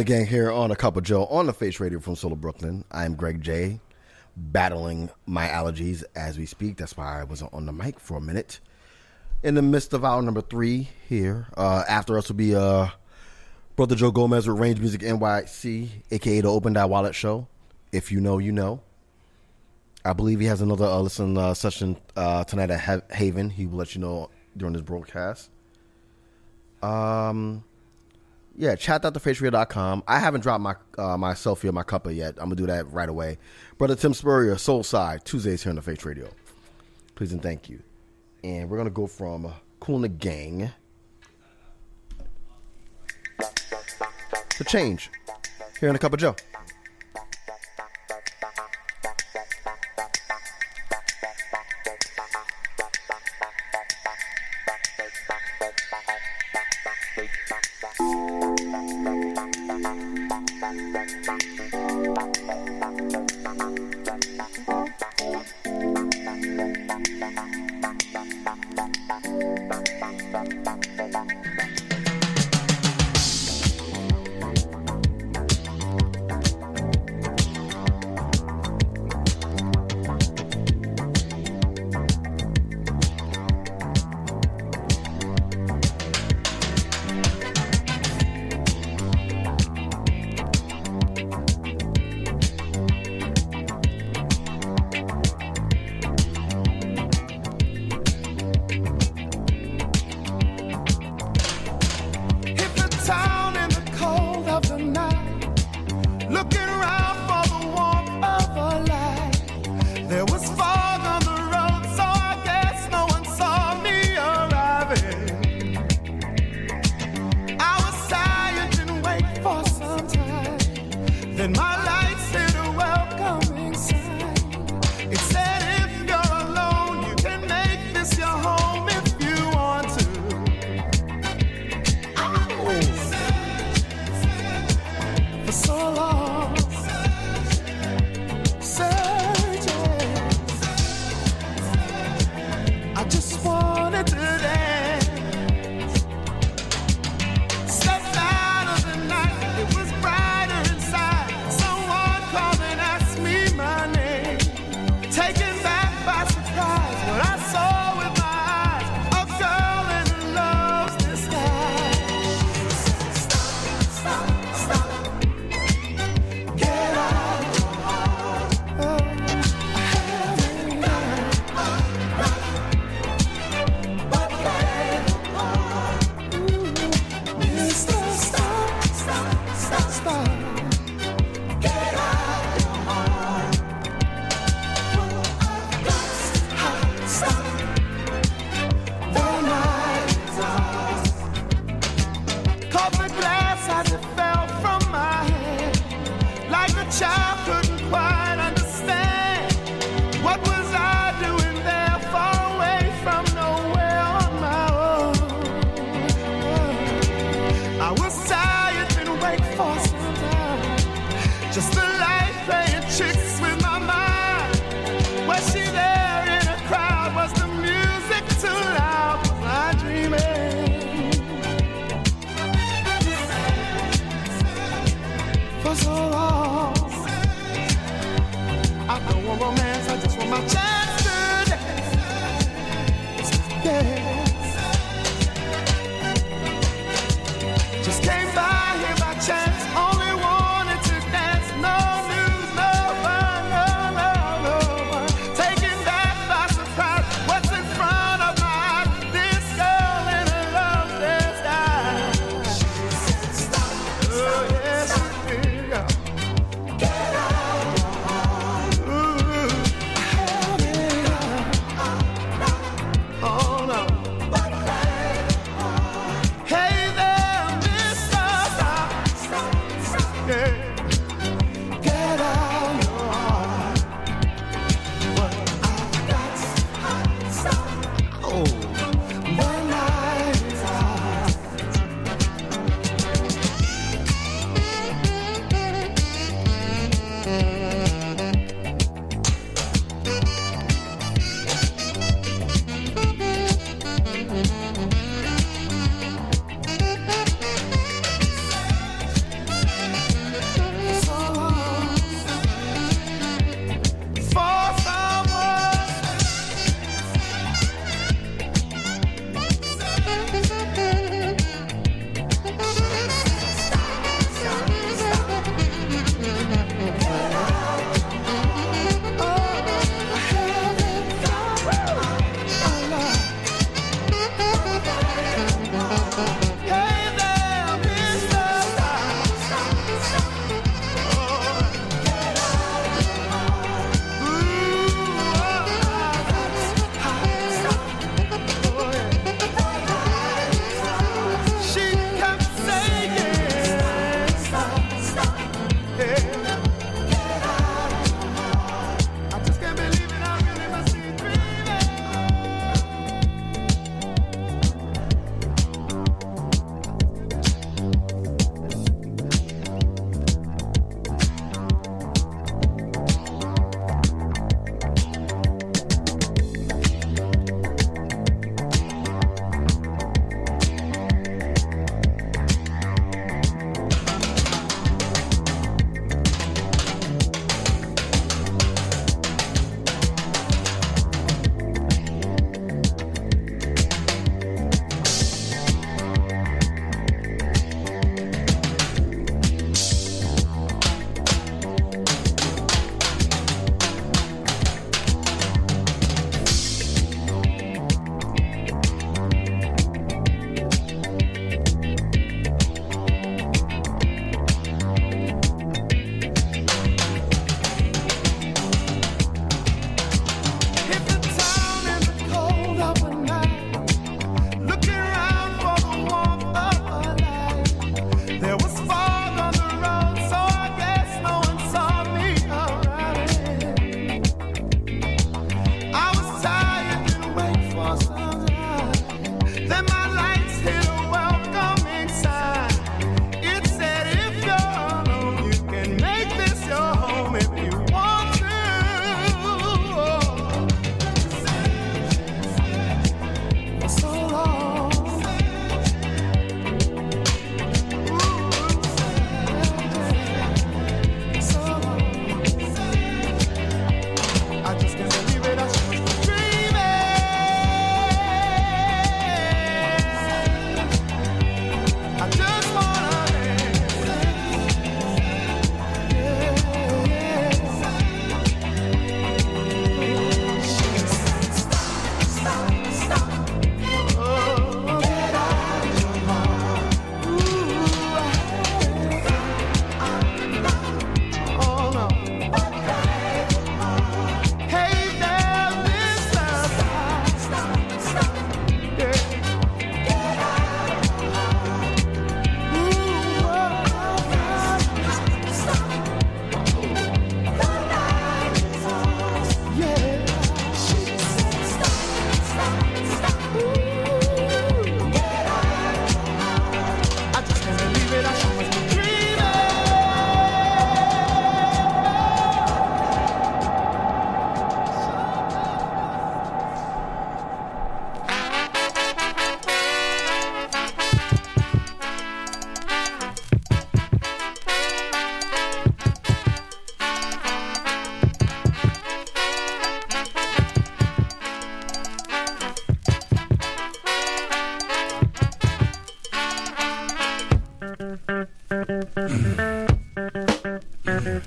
The gang here on a cup of Joe on the Face Radio from Solo Brooklyn. I am Greg J, battling my allergies as we speak. That's why I wasn't on the mic for a minute. In the midst of hour number three here, uh, after us will be uh, Brother Joe Gomez with Range Music NYC, aka the Open Die Wallet Show. If you know, you know. I believe he has another uh, listen uh, session uh, tonight at ha- Haven. He will let you know during this broadcast. Um, yeah, chat.thefaceradio.com. I haven't dropped my uh, my selfie or my cuppa yet. I'm gonna do that right away. Brother Tim Spurrier, Soul Side, Tuesdays here on the Face Radio. Please and thank you. And we're gonna go from uh, Kool the Gang to Change here in a cup of Joe. Bye.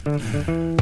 Mm-hmm.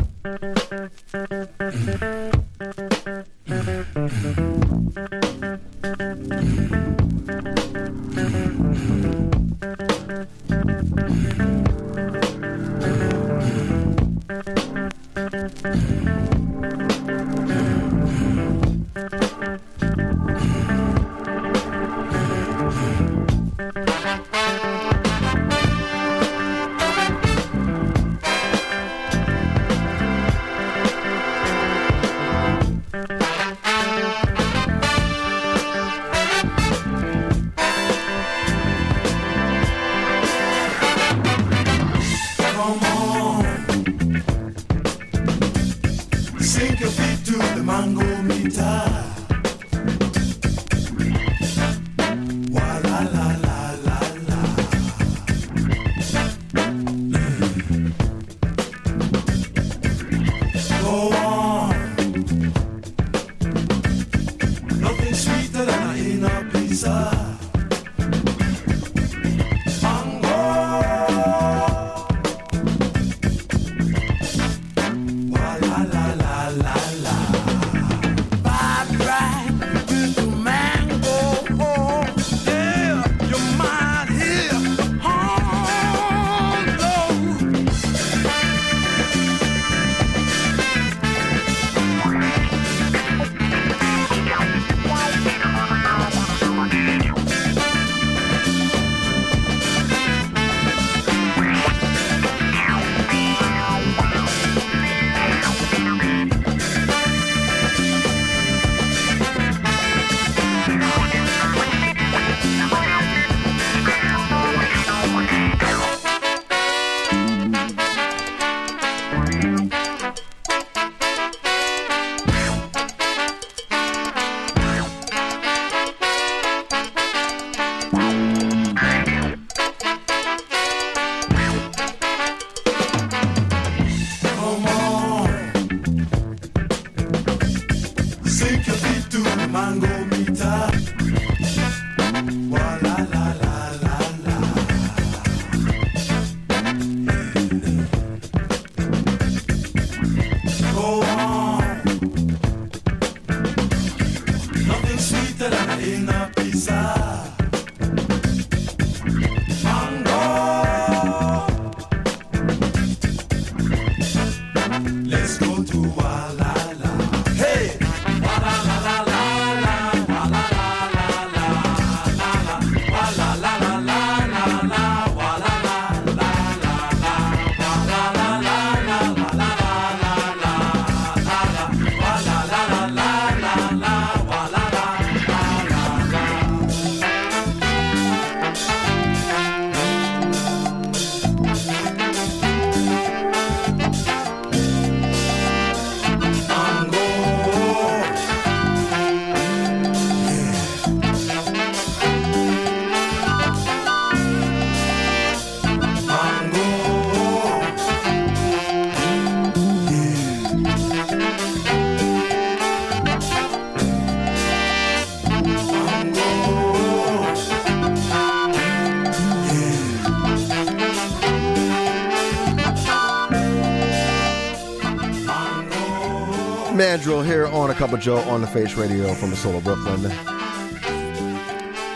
Cup of Joe on the Face Radio from the Soul of Brooklyn.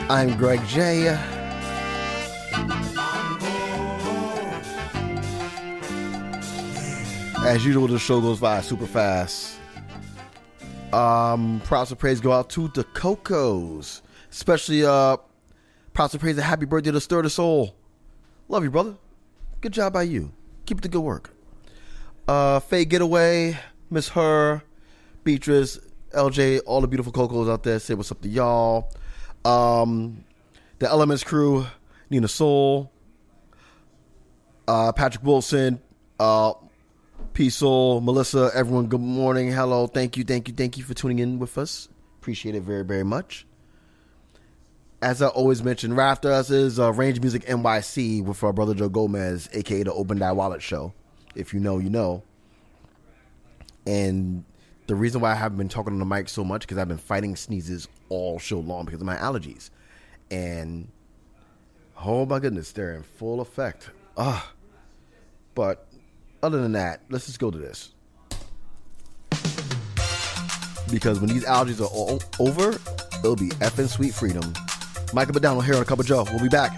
I'm Greg J. As usual, the show goes by super fast. Um, props and praise go out to the Cocos, especially uh, props and praise and happy birthday to Stir the Soul. Love you, brother. Good job by you. Keep the good work. Uh, Faye Getaway, Miss Her, Beatrice, LJ, all the beautiful Cocos out there. Say what's up to y'all. Um, the Elements crew, Nina Soul, uh, Patrick Wilson, uh, P Soul, Melissa, everyone, good morning. Hello. Thank you, thank you, thank you for tuning in with us. Appreciate it very, very much. As I always mention, right after us is uh, Range Music NYC with our brother Joe Gomez, aka the Open Die Wallet Show. If you know, you know. And the reason why I haven't been talking on the mic so much because I've been fighting sneezes all show long because of my allergies. And oh my goodness, they're in full effect. Ah. But other than that, let's just go to this. because when these allergies are all over, it'll be effing sweet freedom. Michael McDonald here on a cup of Joe. We'll be back.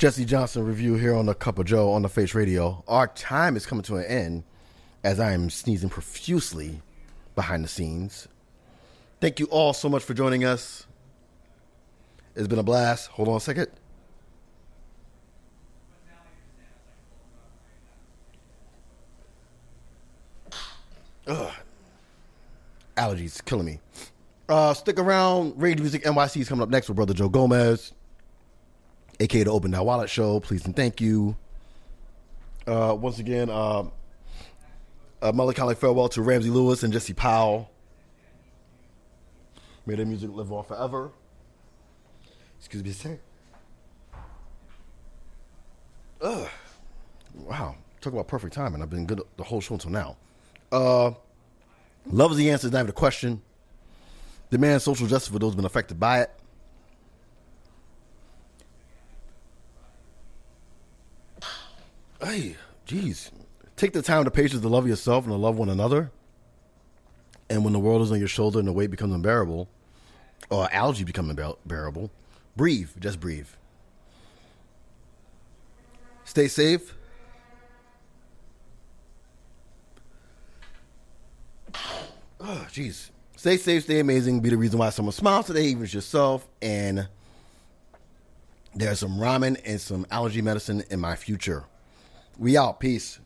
Jesse Johnson Revue here on the Cup of Joe on the Face Radio. Our time is coming to an end as I am sneezing profusely behind the scenes. Thank you all so much for joining us. It's been a blast. Hold on a second. Ugh. Allergies killing me. Uh, stick around. Rage Music NYC is coming up next with Brother Joe Gomez, aka the Open That Wallet Show. Please and thank you. Uh, once again, uh, a melancholy farewell to Ramsey Lewis and Jesse Powell. May their music live on forever. Excuse me second. Ugh. Wow. Talk about perfect timing. I've been good the whole show until now. Uh, love is the answer, is not even a question. Demand social justice for those who've been affected by it. Hey, jeez. Take the time, the patience to love yourself and to love one another. And when the world is on your shoulder and the weight becomes unbearable, or allergy becomes unbearable, breathe. Just breathe. Stay safe. Oh, jeez. Stay safe, stay amazing. Be the reason why someone smiles today, even yourself. And there's some ramen and some allergy medicine in my future. We out. Peace.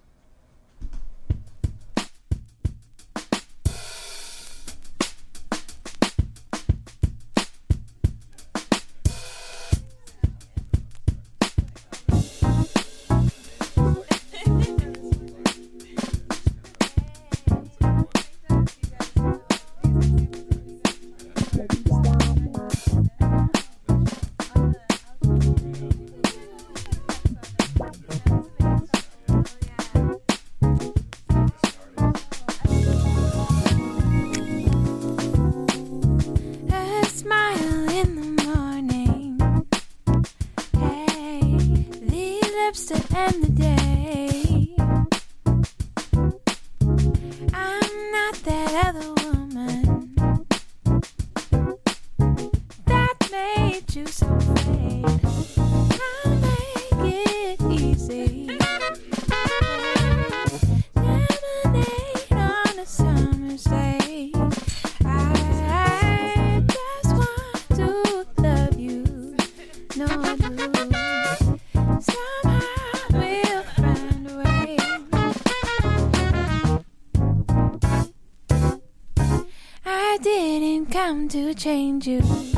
To change you.